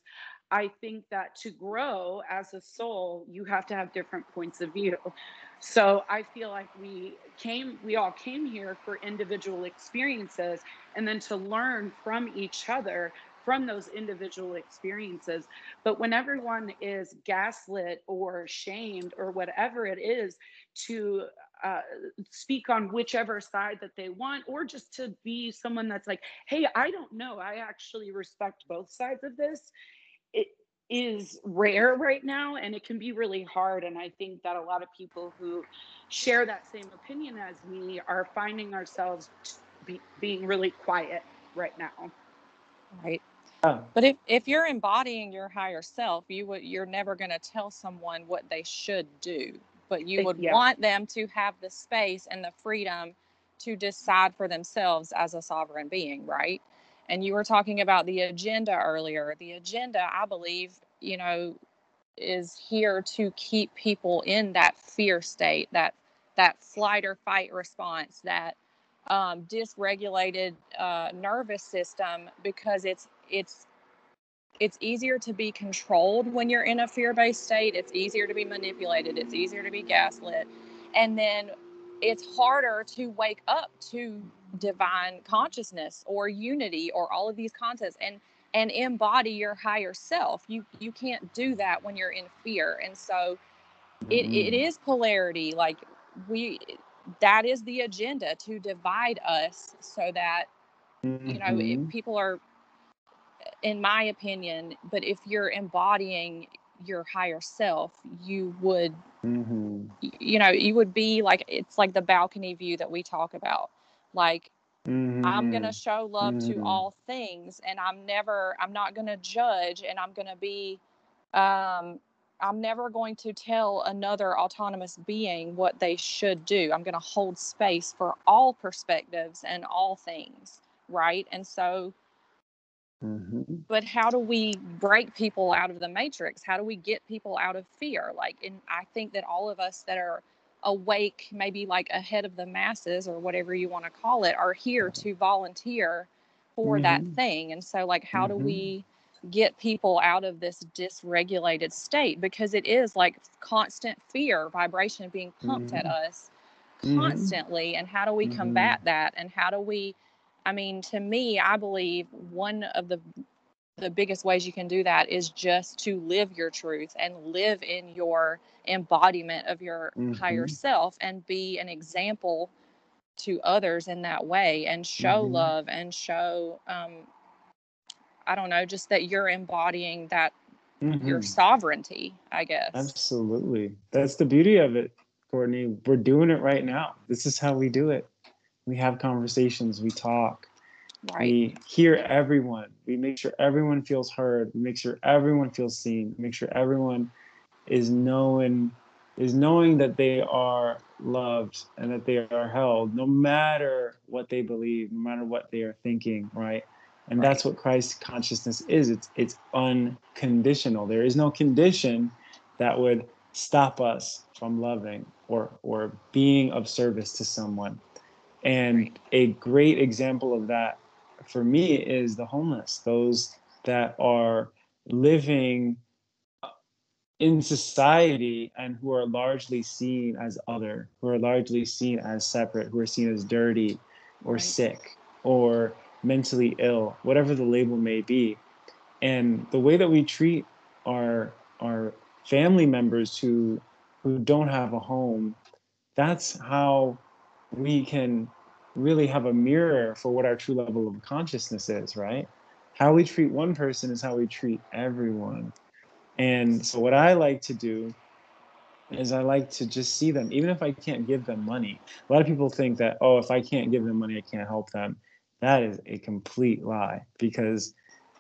I think that to grow as a soul, you have to have different points of view. So I feel like we came, we all came here for individual experiences and then to learn from each other from those individual experiences. But when everyone is gaslit or shamed or whatever it is to uh, speak on whichever side that they want, or just to be someone that's like, hey, I don't know. I actually respect both sides of this it is rare right now and it can be really hard and i think that a lot of people who share that same opinion as me are finding ourselves be, being really quiet right now right but if, if you're embodying your higher self you would you're never going to tell someone what they should do but you would yeah. want them to have the space and the freedom to decide for themselves as a sovereign being right and you were talking about the agenda earlier. The agenda, I believe, you know, is here to keep people in that fear state, that that flight or fight response, that um, dysregulated uh, nervous system, because it's it's it's easier to be controlled when you're in a fear-based state. It's easier to be manipulated. It's easier to be gaslit, and then it's harder to wake up to divine consciousness or unity or all of these concepts and and embody your higher self you you can't do that when you're in fear and so it, it mm. is polarity like we that is the agenda to divide us so that mm-hmm. you know mm-hmm. people are in my opinion but if you're embodying your higher self you would mm-hmm. you know you would be like it's like the balcony view that we talk about like mm-hmm. i'm going to show love mm-hmm. to all things and i'm never i'm not going to judge and i'm going to be um i'm never going to tell another autonomous being what they should do i'm going to hold space for all perspectives and all things right and so Mm-hmm. But how do we break people out of the matrix? How do we get people out of fear? Like, and I think that all of us that are awake, maybe like ahead of the masses or whatever you want to call it, are here to volunteer for mm-hmm. that thing. And so, like, how mm-hmm. do we get people out of this dysregulated state? Because it is like constant fear, vibration being pumped at mm-hmm. us mm-hmm. constantly. And how do we mm-hmm. combat that? And how do we I mean, to me, I believe one of the the biggest ways you can do that is just to live your truth and live in your embodiment of your mm-hmm. higher self and be an example to others in that way and show mm-hmm. love and show um i don't know just that you're embodying that mm-hmm. your sovereignty i guess absolutely that's the beauty of it Courtney, we're doing it right now. This is how we do it. We have conversations, we talk, Right. we hear everyone. We make sure everyone feels heard. We make sure everyone feels seen. we Make sure everyone is knowing is knowing that they are loved and that they are held, no matter what they believe, no matter what they are thinking, right? And Right. that's what Christ consciousness is. It's it's unconditional. There is no condition that would stop us from loving or or being of service to someone. And Right. a great example of that for me is the homeless, those that are living uh, in society and who are largely seen as other, who are largely seen as separate, who are seen as dirty or Right. sick or mentally ill, whatever the label may be. And the way that we treat our our family members who who don't have a home, that's how we can really have a mirror for what our true level of consciousness is, right? How we treat one person is how we treat everyone. And so, what I like to do is I like to just see them, even if I can't give them money. A lot of people think that, oh, if I can't give them money, I can't help them. That is a complete lie because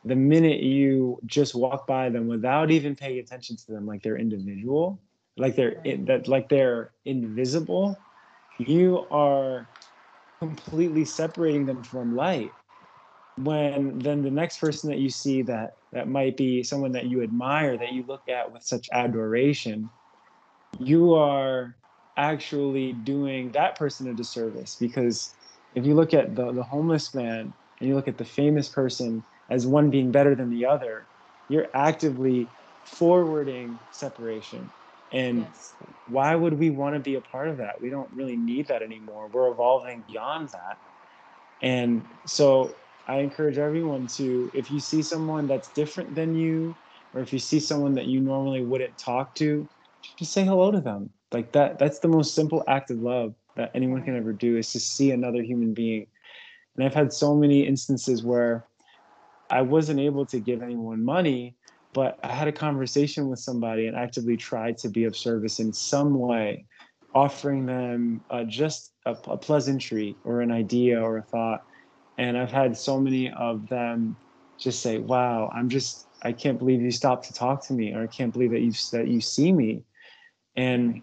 the minute you just walk by them without even paying attention to them like they're individual, like they're in, that like they're invisible, you are completely separating them from light when then the next person that you see that that might be someone that you admire that you look at with such adoration you are actually doing that person a disservice because if you look at the, the homeless man and you look at the famous person as one being better than the other you're actively forwarding separation and Yes. why would we want to be a part of that? We don't really need that anymore. We're evolving beyond that. And so I encourage everyone to, if you see someone that's different than you, or if you see someone that you normally wouldn't talk to, just say hello to them. Like that, that's the most simple act of love that anyone can ever do is to see another human being. And I've had so many instances where I wasn't able to give anyone money, but I had a conversation with somebody and actively tried to be of service in some way, offering them uh, just a, a pleasantry or an idea or a thought. And I've had so many of them just say, "Wow, I'm just I can't believe you stopped to talk to me, or I can't believe that you that you see me." And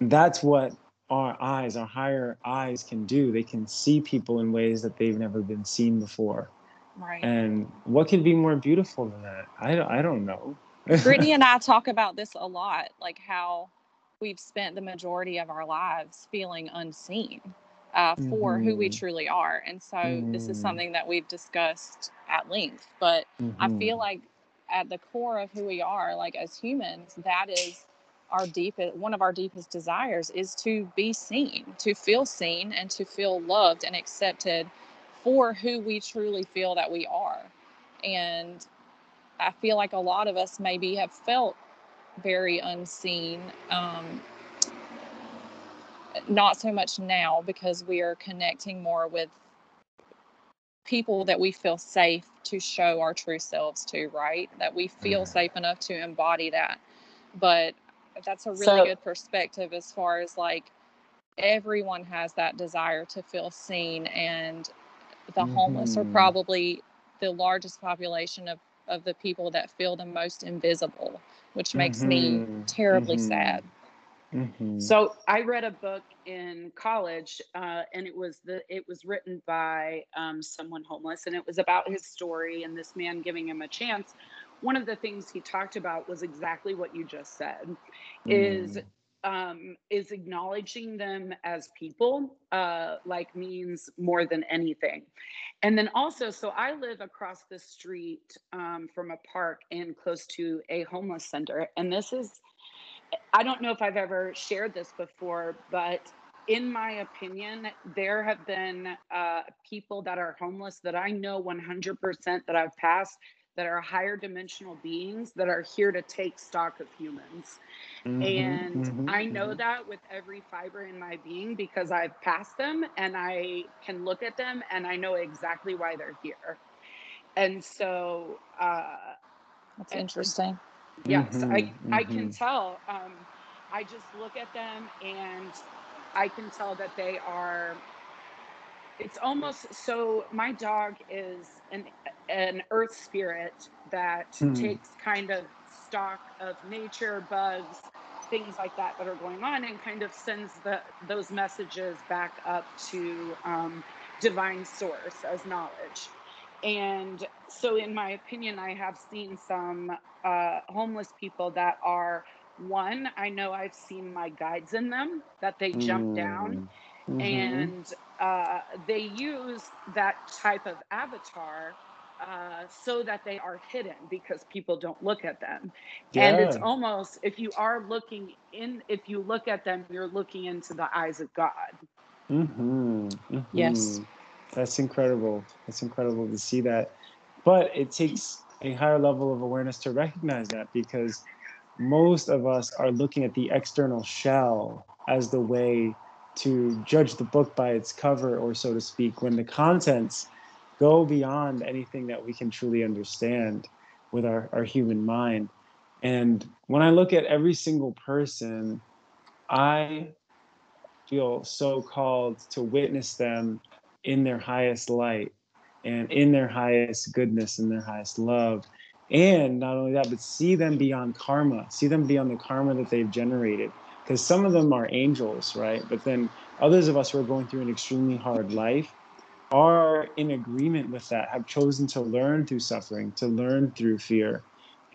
that's what our eyes, our higher eyes, can do. They can see people in ways that they've never been seen before. Right. And what could be more beautiful than that? I don't, I don't know. Brittany and I *laughs* talk about this a lot, like how we've spent the majority of our lives feeling unseen uh, for who we Mhm. truly are. And so this is Mhm. something that we've discussed at length. But I Mhm. feel like at the core of who we are, like as humans, that is our deepest one of our deepest desires is to be seen, to feel seen and to feel loved and accepted for who we truly feel that we are. And I feel like a lot of us maybe have felt very unseen. Um, not so much now because we are connecting more with people that we feel safe to show our true selves to, right? That we feel Mhm. safe enough to embody that. But that's a really So- good perspective as far as like everyone has that desire to feel seen and the homeless are Mhm. probably the largest population of, of the people that feel the most invisible, which makes me Mhm. terribly Mhm. sad. Mhm. So I read a book in college, uh, and it was the it was written by um, someone homeless, and it was about his story and this man giving him a chance. One of the things he talked about was exactly what you just said, is Mm. Um, is acknowledging them as people, uh, like means more than anything. And then also, so I live across the street um, from a park and close to a homeless center, and this is I don't know if I've ever shared this before, but in my opinion, there have been uh, people that are homeless that I know 100% that I've passed that are higher dimensional beings that are here to take stock of humans. Mhm, And mhm, I know mhm. that with every fiber in my being because I've passed them and I can look at them and I know exactly why they're here. And so, uh, That's and- interesting. Yes, I Mhm, I can mhm. tell. Um, I just look at them and I can tell that they are. It's almost so. My dog is an an earth spirit that Hmm. takes kind of stock of nature, bugs, things like that that are going on, and kind of sends the those messages back up to um, divine source as knowledge. And so, in my opinion, I have seen some uh, homeless people that are one, I know I've seen my guides in them that they jump down Mhm. and uh, they use that type of avatar uh, so that they are hidden because people don't look at them. And it's almost, if you are looking in, if you look at them, you're looking into the eyes of God. Mm-hmm. Yes. That's incredible. That's incredible to see that. But it takes a higher level of awareness to recognize that because most of us are looking at the external shell as the way to judge the book by its cover, or so to speak, when the contents go beyond anything that we can truly understand with our, our human mind. And when I look at every single person, I feel so called to witness them in their highest light and in their highest goodness and their highest love. And not only that, but see them beyond karma, see them beyond the karma that they've generated. Because some of them are angels, right? But then others of us who are going through an extremely hard life are in agreement with that, have chosen to learn through suffering, to learn through fear,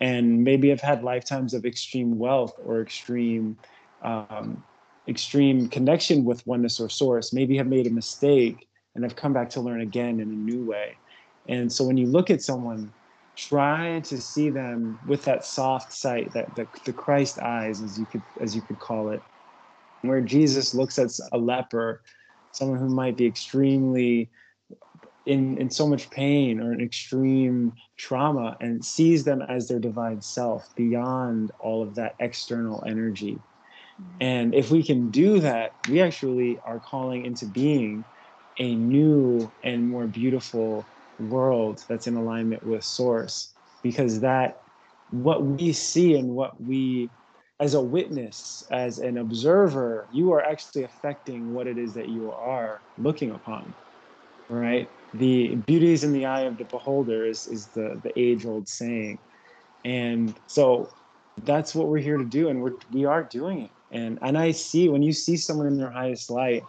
and maybe have had lifetimes of extreme wealth or extreme um, extreme connection with oneness or source, maybe have made a mistake and have come back to learn again in a new way. And so when you look at someone, try to see them with that soft sight, that the, the Christ eyes, as you could as you could call it, where Jesus looks at a leper, someone who might be extremely in, in so much pain or in extreme trauma and sees them as their divine self beyond all of that external energy. Mm-hmm. And if we can do that, we actually are calling into being a new and more beautiful world that's in alignment with source because that what we see and what we as a witness as an observer you are actually affecting what it is that you are looking upon right the beauty is in the eye of the beholder is, is the the age old saying. And so that's what we're here to do and we're we are doing it. And and i see when you see someone in their highest light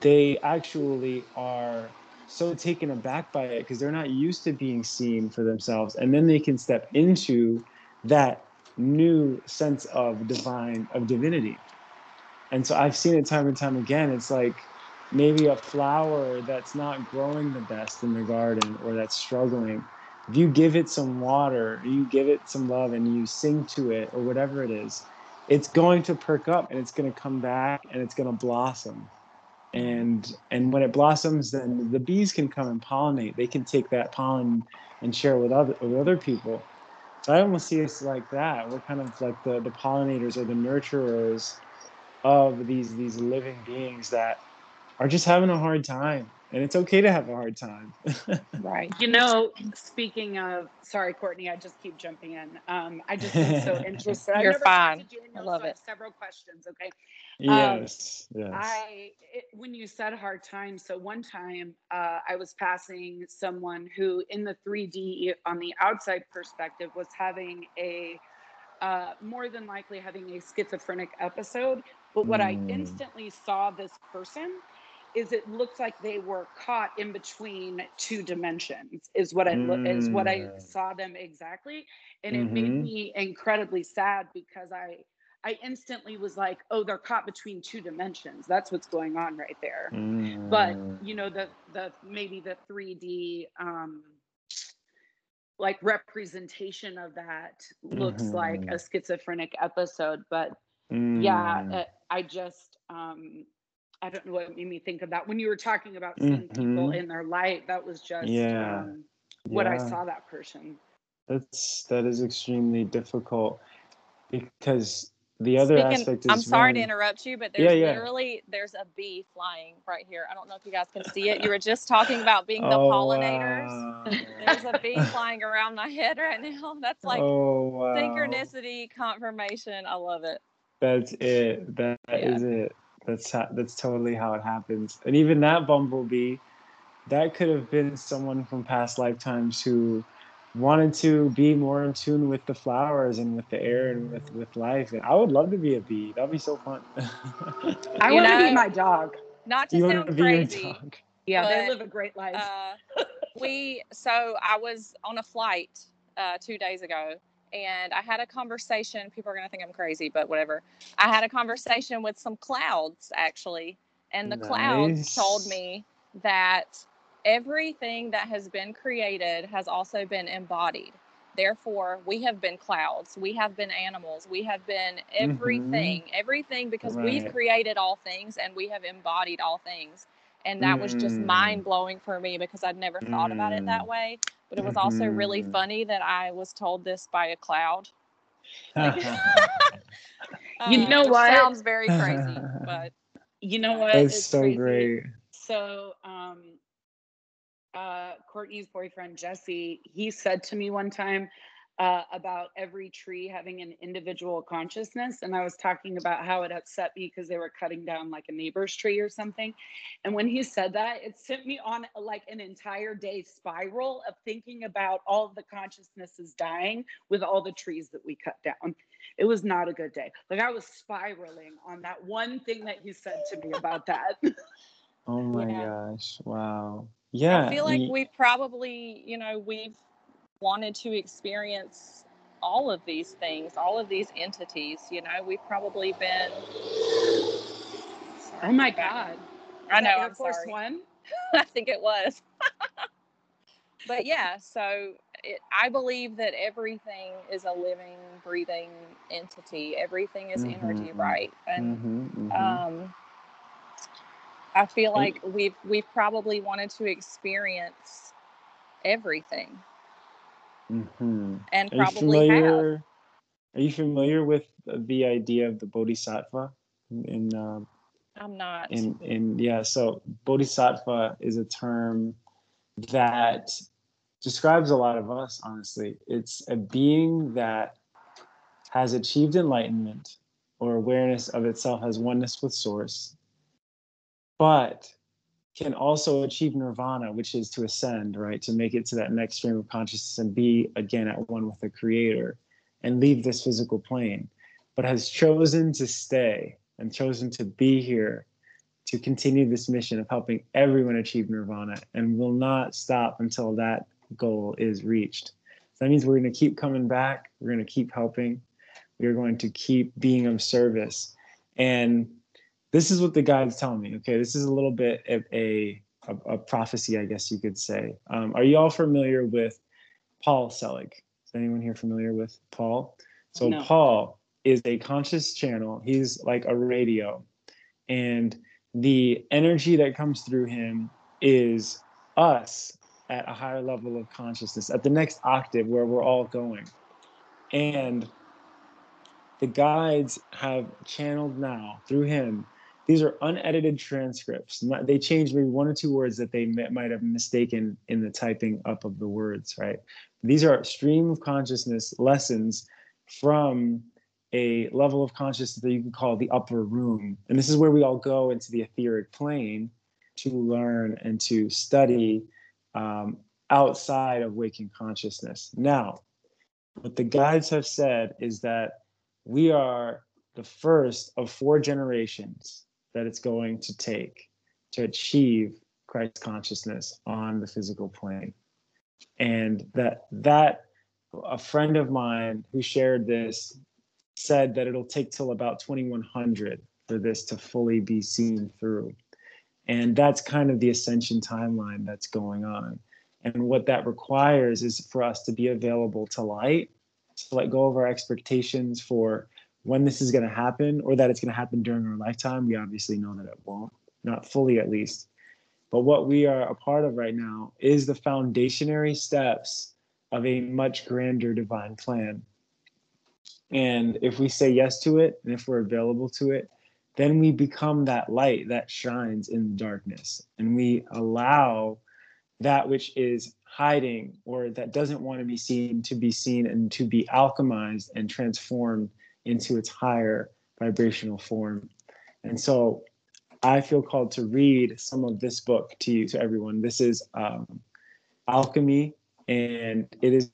they actually are so taken aback by it because they're not used to being seen for themselves. And then they can step into that new sense of divine of divinity. And so i've seen it time and time again. It's like maybe a flower that's not growing the best in the garden or that's struggling. If you give it some water you give it some love and you sing to it or whatever it is it's going to perk up and it's going to come back and it's going to blossom. And and when it blossoms then the bees can come and pollinate. They can take that pollen and share with other with other people. So i almost see us like that. We're kind of like the the pollinators or the nurturers of these these living beings that are just having a hard time and it's okay to have a hard time *laughs* Right. You know, speaking of, sorry, Courtney, I just keep jumping in. Um, I just am so *laughs* interested. You're fine. to Daniel, I love so I it. have several questions. Okay. yes yes I it, when you said hard time, so one time uh, I was passing someone who, in the 3D on the outside perspective, was having a uh, more than likely having a schizophrenic episode. But what I Mm. instantly saw this person is it looks like they were caught in between two dimensions. Is what I lo- is what I Mm. saw them exactly, and it made Mhm. me incredibly sad because I I instantly was like, oh, they're caught between two dimensions. That's what's going on right there. But Mm. you know, the the maybe the 3D um like representation of that looks like a Mhm. schizophrenic episode. But yeah, Mm. uh, I just um I don't know what made me think of that. When you were talking about seeing people Mhm. in their light, that was just Yeah. um what I saw that person. That's that is extremely difficult because the other Speaking, aspect is I'm sorry to interrupt you, but Yeah, there's yeah. literally there's a bee flying right here. I don't know if you guys can see it. You were just talking about being the Oh, pollinators. wow. There's a bee *laughs* flying around my head right now. That's like oh, wow. synchronicity confirmation. I love it. That's it. That Yeah. is it. That's how, that's totally how it happens. And even that bumblebee, that could have been someone from past lifetimes who wanted to be more in tune with the flowers and with the air and with with life. And I would love to be a bee. That'd be so fun. *laughs* I You want to be my dog. Not to you want sound to be your crazy, dog? Yeah, they live a great life. uh, *laughs* we so I was on a flight uh, two days ago, and I had a conversation. People are gonna think I'm crazy, but whatever. I had a conversation with some clouds actually, and the clouds told me that everything that has been created has also been embodied. Therefore, we have been clouds, we have been animals, we have been everything, everything because we've created all things and we have embodied all things. And that was just Mm. mind blowing for me because I'd never thought about it that Mm. way. But it was also really Mhm. funny that I was told this by a cloud. *laughs* *laughs* You uh, know which what? Sounds very crazy, *laughs* but you know what? That's It's so crazy. great. So, um, uh, Courtney's boyfriend Jesse, he said to me one time uh, about every tree having an individual consciousness, and I was talking about how it upset me because they were cutting down like a neighbor's tree or something. And when he said that, it sent me on like an entire day spiral of thinking about all of the consciousnesses dying with all the trees that we cut down. It was not a good day. Like I was spiraling on that one thing that he said to me about that. *laughs* Oh my Yeah. gosh! Wow. Yeah. I feel like we've probably, you know, we've wanted to experience all of these things, all of these entities. You know, we've probably been. Oh my God. I know. Air I'm Force sorry. One. *laughs* I think it was. *laughs* but yeah, so it, I believe that everything is a living, breathing entity. Everything is energy, Mhm. right? And mhm, mhm. um, I feel like we've we've probably wanted to experience everything, Mhm. and Are you probably have. familiar? Are you familiar with the idea of the bodhisattva? In uh, I'm not. in in yeah, so bodhisattva is a term that describes a lot of us. Honestly, it's a being that has achieved enlightenment or awareness of itself as oneness with source, but can also achieve nirvana, which is to ascend, right? To make it to that next stream of consciousness and be again at one with the creator and leave this physical plane, but has chosen to stay and chosen to be here to continue this mission of helping everyone achieve nirvana and will not stop until that goal is reached. So that means we're going to keep coming back, we're going to keep helping, we are going to keep being of service. And this is what the guides tell me. Okay, this is a little bit of a a, a prophecy, I guess you could say. Um, are you all familiar with Paul Selig? Is anyone here familiar with Paul? So No. Paul is a conscious channel. He's like a radio, and the energy that comes through him is us at a higher level of consciousness, at the next octave where we're all going. And the guides have channeled now through him. These are unedited transcripts. They changed maybe one or two words that they mi- might have mistaken in the typing up of the words, right? These are stream of consciousness lessons from a level of consciousness that you can call the upper room. And this is where we all go into the etheric plane to learn and to study um, outside of waking consciousness. Now, what the guides have said is that we are the first of four generations that it's going to take to achieve Christ consciousness on the physical plane. And that that a friend of mine who shared this said that it'll take till about 2100 for this to fully be seen through. And that's kind of the ascension timeline that's going on. And what that requires is for us to be available to light, to let go of our expectations for when this is going to happen or that it's going to happen during our lifetime. We obviously know that it won't, not fully at least. But what we are a part of right now is the foundationary steps of a much grander divine plan. And if we say yes to it, and if we're available to it, then we become that light that shines in the darkness. And we allow that which is hiding or that doesn't want to be seen to be seen and to be alchemized and transformed into its higher vibrational form. And so I feel called to read some of this book to you, to everyone. This is um, Alchemy, and it is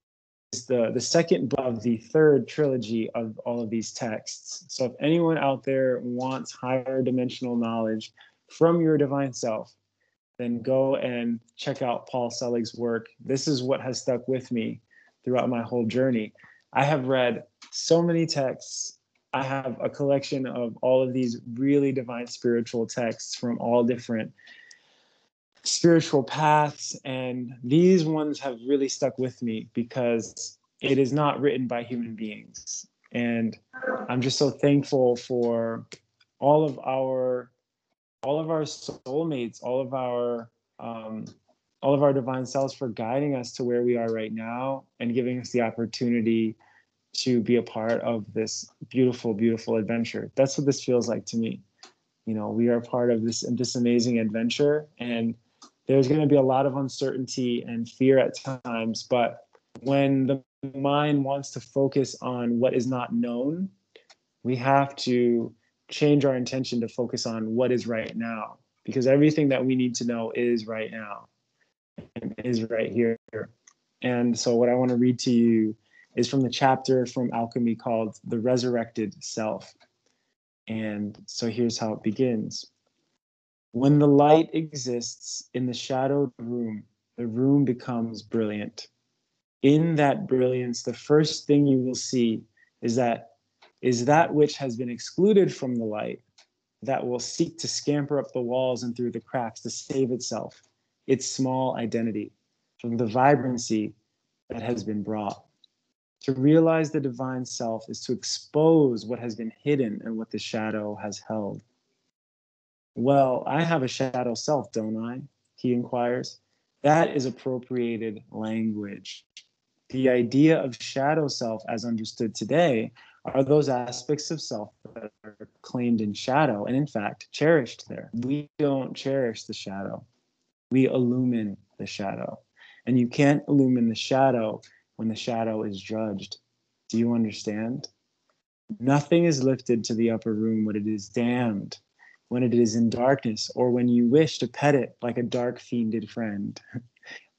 the, the second of the third trilogy of all of these texts. So if anyone out there wants higher dimensional knowledge from your divine self, then go and check out Paul Selig's work. This is what has stuck with me throughout my whole journey. I have read so many texts. I have a collection of all of these really divine spiritual texts from all different spiritual paths. And these ones have really stuck with me because it is not written by human beings. And I'm just so thankful for all of our all of our soulmates, all of our um, all of our divine selves for guiding us to where we are right now and giving us the opportunity to be a part of this beautiful, beautiful adventure. That's what this feels like to me. You know, we are part of this this amazing adventure, and there's going to be a lot of uncertainty and fear at times. But when the mind wants to focus on what is not known, we have to change our intention to focus on what is right now, because everything that we need to know is right now is right here. And so, what I want to read to you is from the chapter from Alchemy called The Resurrected Self. And so, here's how it begins When the light exists in the shadowed room, the room becomes brilliant. In that brilliance, the first thing you will see is that is that which has been excluded from the light that will seek to scamper up the walls and through the cracks to save itself its small identity from the vibrancy that has been brought. To realize the divine self is to expose what has been hidden and what the shadow has held. Well, I have a shadow self, don't I? He inquires. That is appropriated language. The idea of shadow self, as understood today, are those aspects of self that are claimed in shadow and, in fact, cherished there. We don't cherish the shadow we illumine the shadow. And you can't illumine the shadow when the shadow is judged. Do you understand? Nothing is lifted to the upper room when it is damned, when it is in darkness, or when you wish to pet it like a dark fiended friend. *laughs*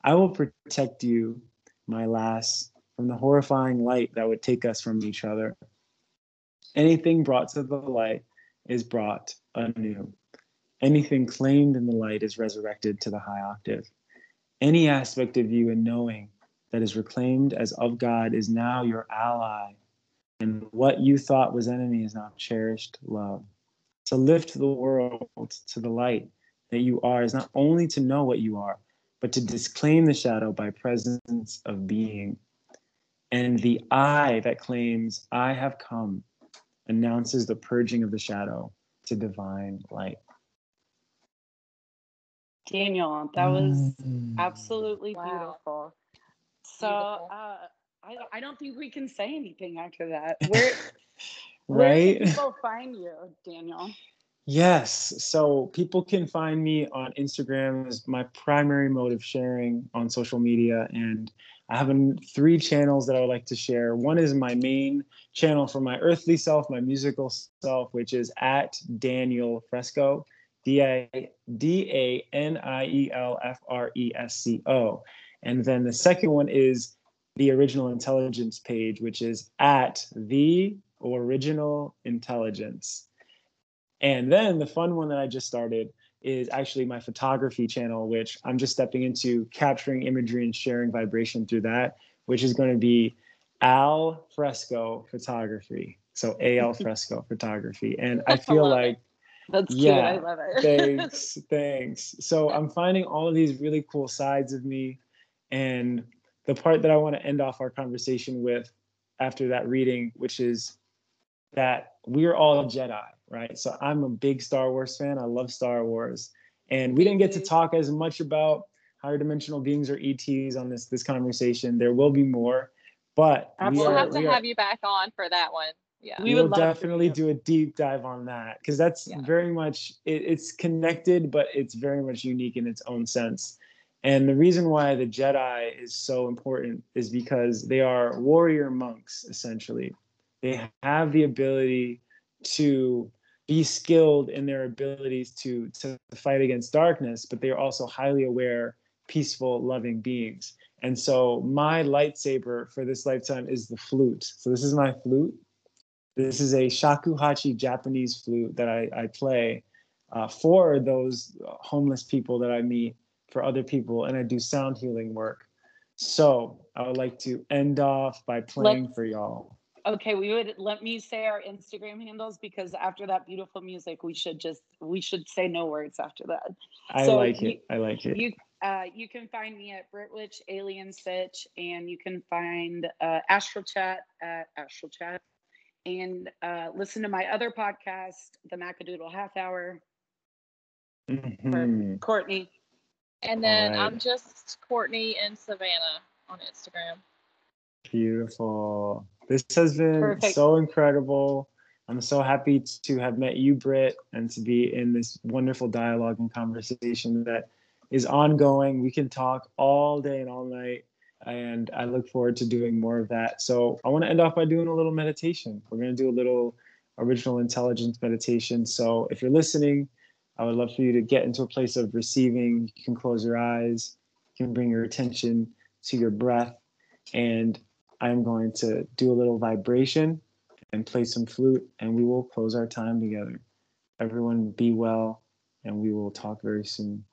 I will protect you, my lass, from the horrifying light that would take us from each other. Anything brought to the light is brought anew. Anything claimed in the light is resurrected to the high octave. Any aspect of you in knowing that is reclaimed as of God is now your ally. And what you thought was enemy is now cherished love. To lift the world to the light that you are is not only to know what you are, but to disclaim the shadow by presence of being. And the I that claims, I have come, announces the purging of the shadow to divine light. Daniel, that was mm. absolutely wow. beautiful. So uh, I, I don't think we can say anything after that. Where, *laughs* right? Where people find you, Daniel? Yes. So people can find me on Instagram as my primary mode of sharing on social media. And I have three channels that I would like to share. One is my main channel for my earthly self, my musical self, which is at Daniel Fresco. D A D A N I E L F R E S C O. And then the second one is the original intelligence page, which is at the original intelligence. And then the fun one that I just started is actually my photography channel, which I'm just stepping into capturing imagery and sharing vibration through that, which is going to be Al Fresco Photography. So AL Fresco Photography. And I *laughs* feel like. That's cute. Yeah, I love it. thanks. *laughs* Thanks. So I'm finding all of these really cool sides of me. And the part that I want to end off our conversation with after that reading, which is that we're all Jedi, right? So I'm a big Star Wars fan. I love Star Wars. And we didn't get to talk as much about higher dimensional beings or ETs on this this conversation. There will be more. But we'll are, have to have you back on for that one yeah we will definitely do a deep dive on that because that's yeah. very much it, it's connected but it's very much unique in its own sense and the reason why the jedi is so important is because they are warrior monks essentially they have the ability to be skilled in their abilities to to fight against darkness, but they are also highly aware, peaceful, loving beings. And so my lightsaber for this lifetime is the flute. So this is my flute. This is a shakuhachi Japanese flute that I, I play uh, for those homeless people that I meet, for other people, and I do sound healing work. So I would like to end off by playing Let's, for y'all. Okay, we would let me say our Instagram handles because after that beautiful music, we should just we should say no words after that. I so like you, it. I like it. You uh, you can find me at Britwitch Alien Stitch, and you can find uh, Astral Chat at Astral Chat, and uh, listen to my other podcast, The Macadoodle Half Hour. Mm-hmm. Courtney. And then right. I'm just Courtney and Savannah on Instagram. Beautiful. This has been Perfect. so incredible. I'm so happy to have met you, Britt, and to be in this wonderful dialogue and conversation that is ongoing. We can talk all day and all night, and I look forward to doing more of that. So I want to end off by doing a little meditation. We're going to do a little original intelligence meditation. So if you're listening, I would love for you to get into a place of receiving. You can close your eyes, you can bring your attention to your breath, and I'm going to do a little vibration and play some flute, and we will close our time together. Everyone, be well, and we will talk very soon.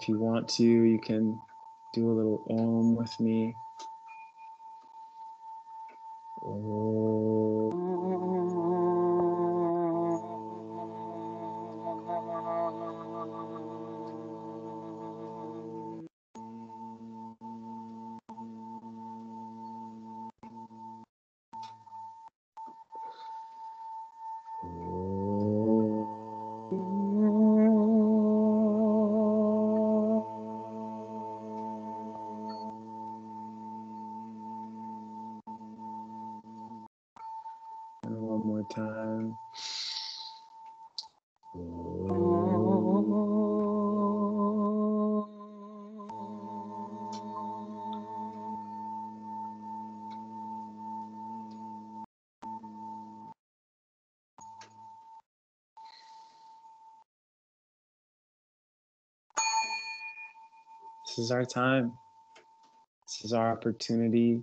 If you want to, you can do a little om with me. This is our time. This is our opportunity.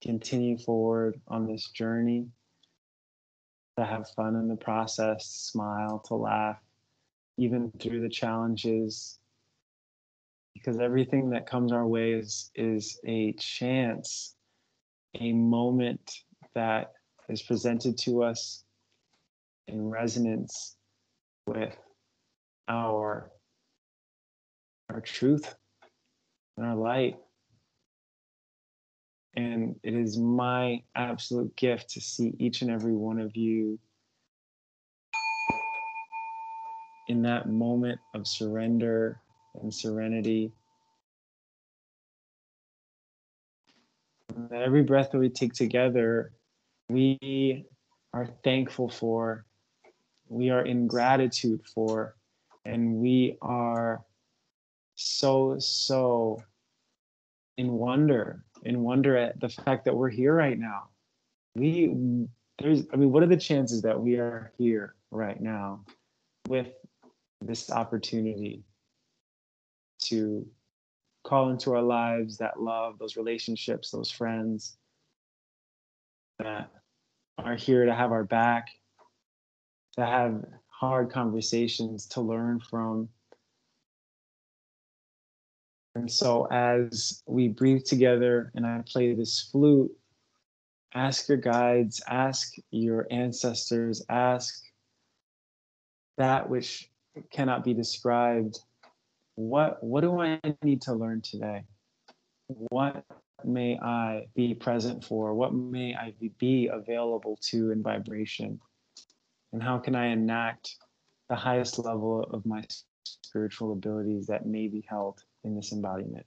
Continue forward on this journey, to have fun in the process, smile, to laugh, even through the challenges. Because everything that comes our way is, is a chance, a moment that is presented to us in resonance with our our truth and our light. And it is my absolute gift to see each and every one of you in that moment of surrender and serenity. that every breath that we take together, we are thankful for, we are in gratitude for, and we are so so in wonder in wonder at the fact that we're here right now. We there's i mean what are the chances that we are here right now with this opportunity to call into our lives that love those relationships those friends that are here to have our back to have hard conversations to learn from and so as we breathe together and I play this flute, ask your guides, ask your ancestors, ask that which cannot be described. What what do I need to learn today? What may I be present for? What may I be available to in vibration? And how can I enact the highest level of my spiritual abilities that may be held in this embodiment.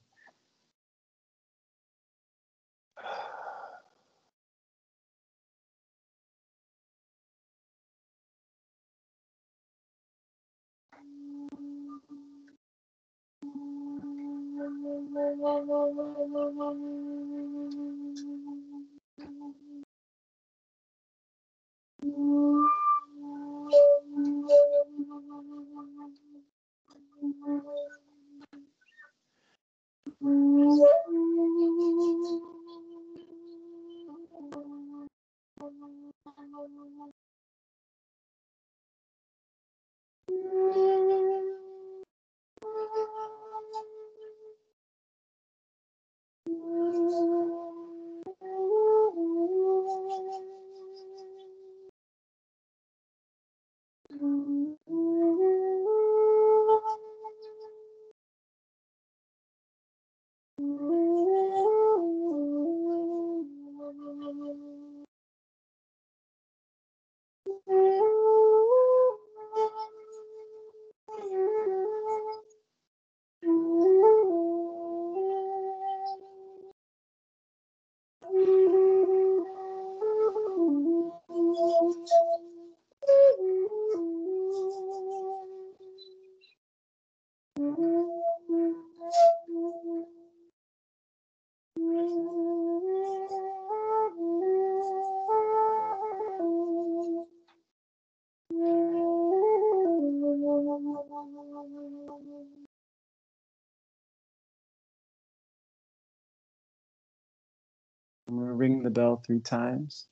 I'm going to ring the bell three times.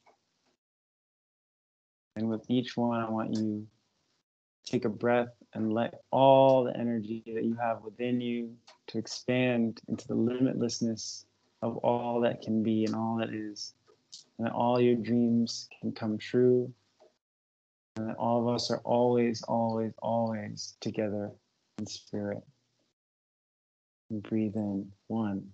And with each one, I want you to take a breath and let all the energy that you have within you to expand into the limitlessness of all that can be and all that is. And that all your dreams can come true. And that all of us are always, always, always together in spirit. And breathe in one.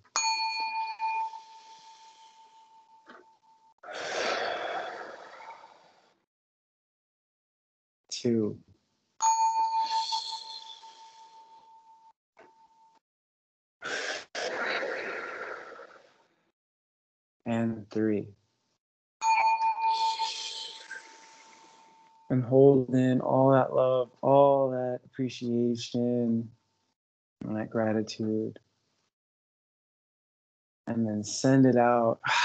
Two, and three. And hold in all that love, all that appreciation, and that gratitude. And then send it out. *sighs*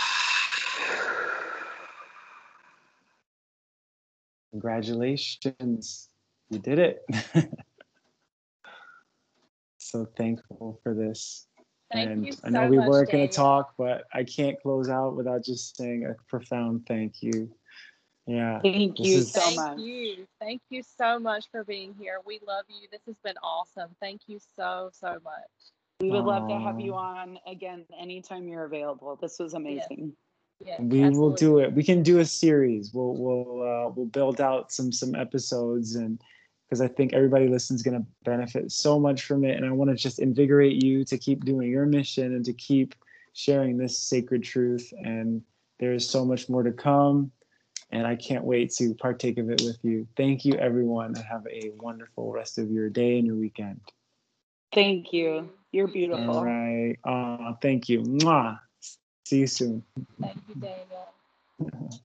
Congratulations, you did it. *laughs* so thankful for this. Thank and you so I know we much, weren't going to talk, but I can't close out without just saying a profound thank you. Yeah. Thank you is- so Thank much. you. Thank you so much for being here. We love you. This has been awesome. Thank you so, so much. We would love to have you on again anytime you're available. This was amazing. Yes, we will do it. We can do a series. We'll we'll uh, we'll build out some some episodes and because I think everybody listen's going to benefit so much from it. And I want to just invigorate you to keep doing your mission and to keep sharing this sacred truth. And there is so much more to come. And I can't wait to partake of it with you. Thank you, everyone, and have a wonderful rest of your day and your weekend. Thank you. You're beautiful. All right. Uh, thank you. Mwah. See you soon. Thank you, Daniel. Uh-huh.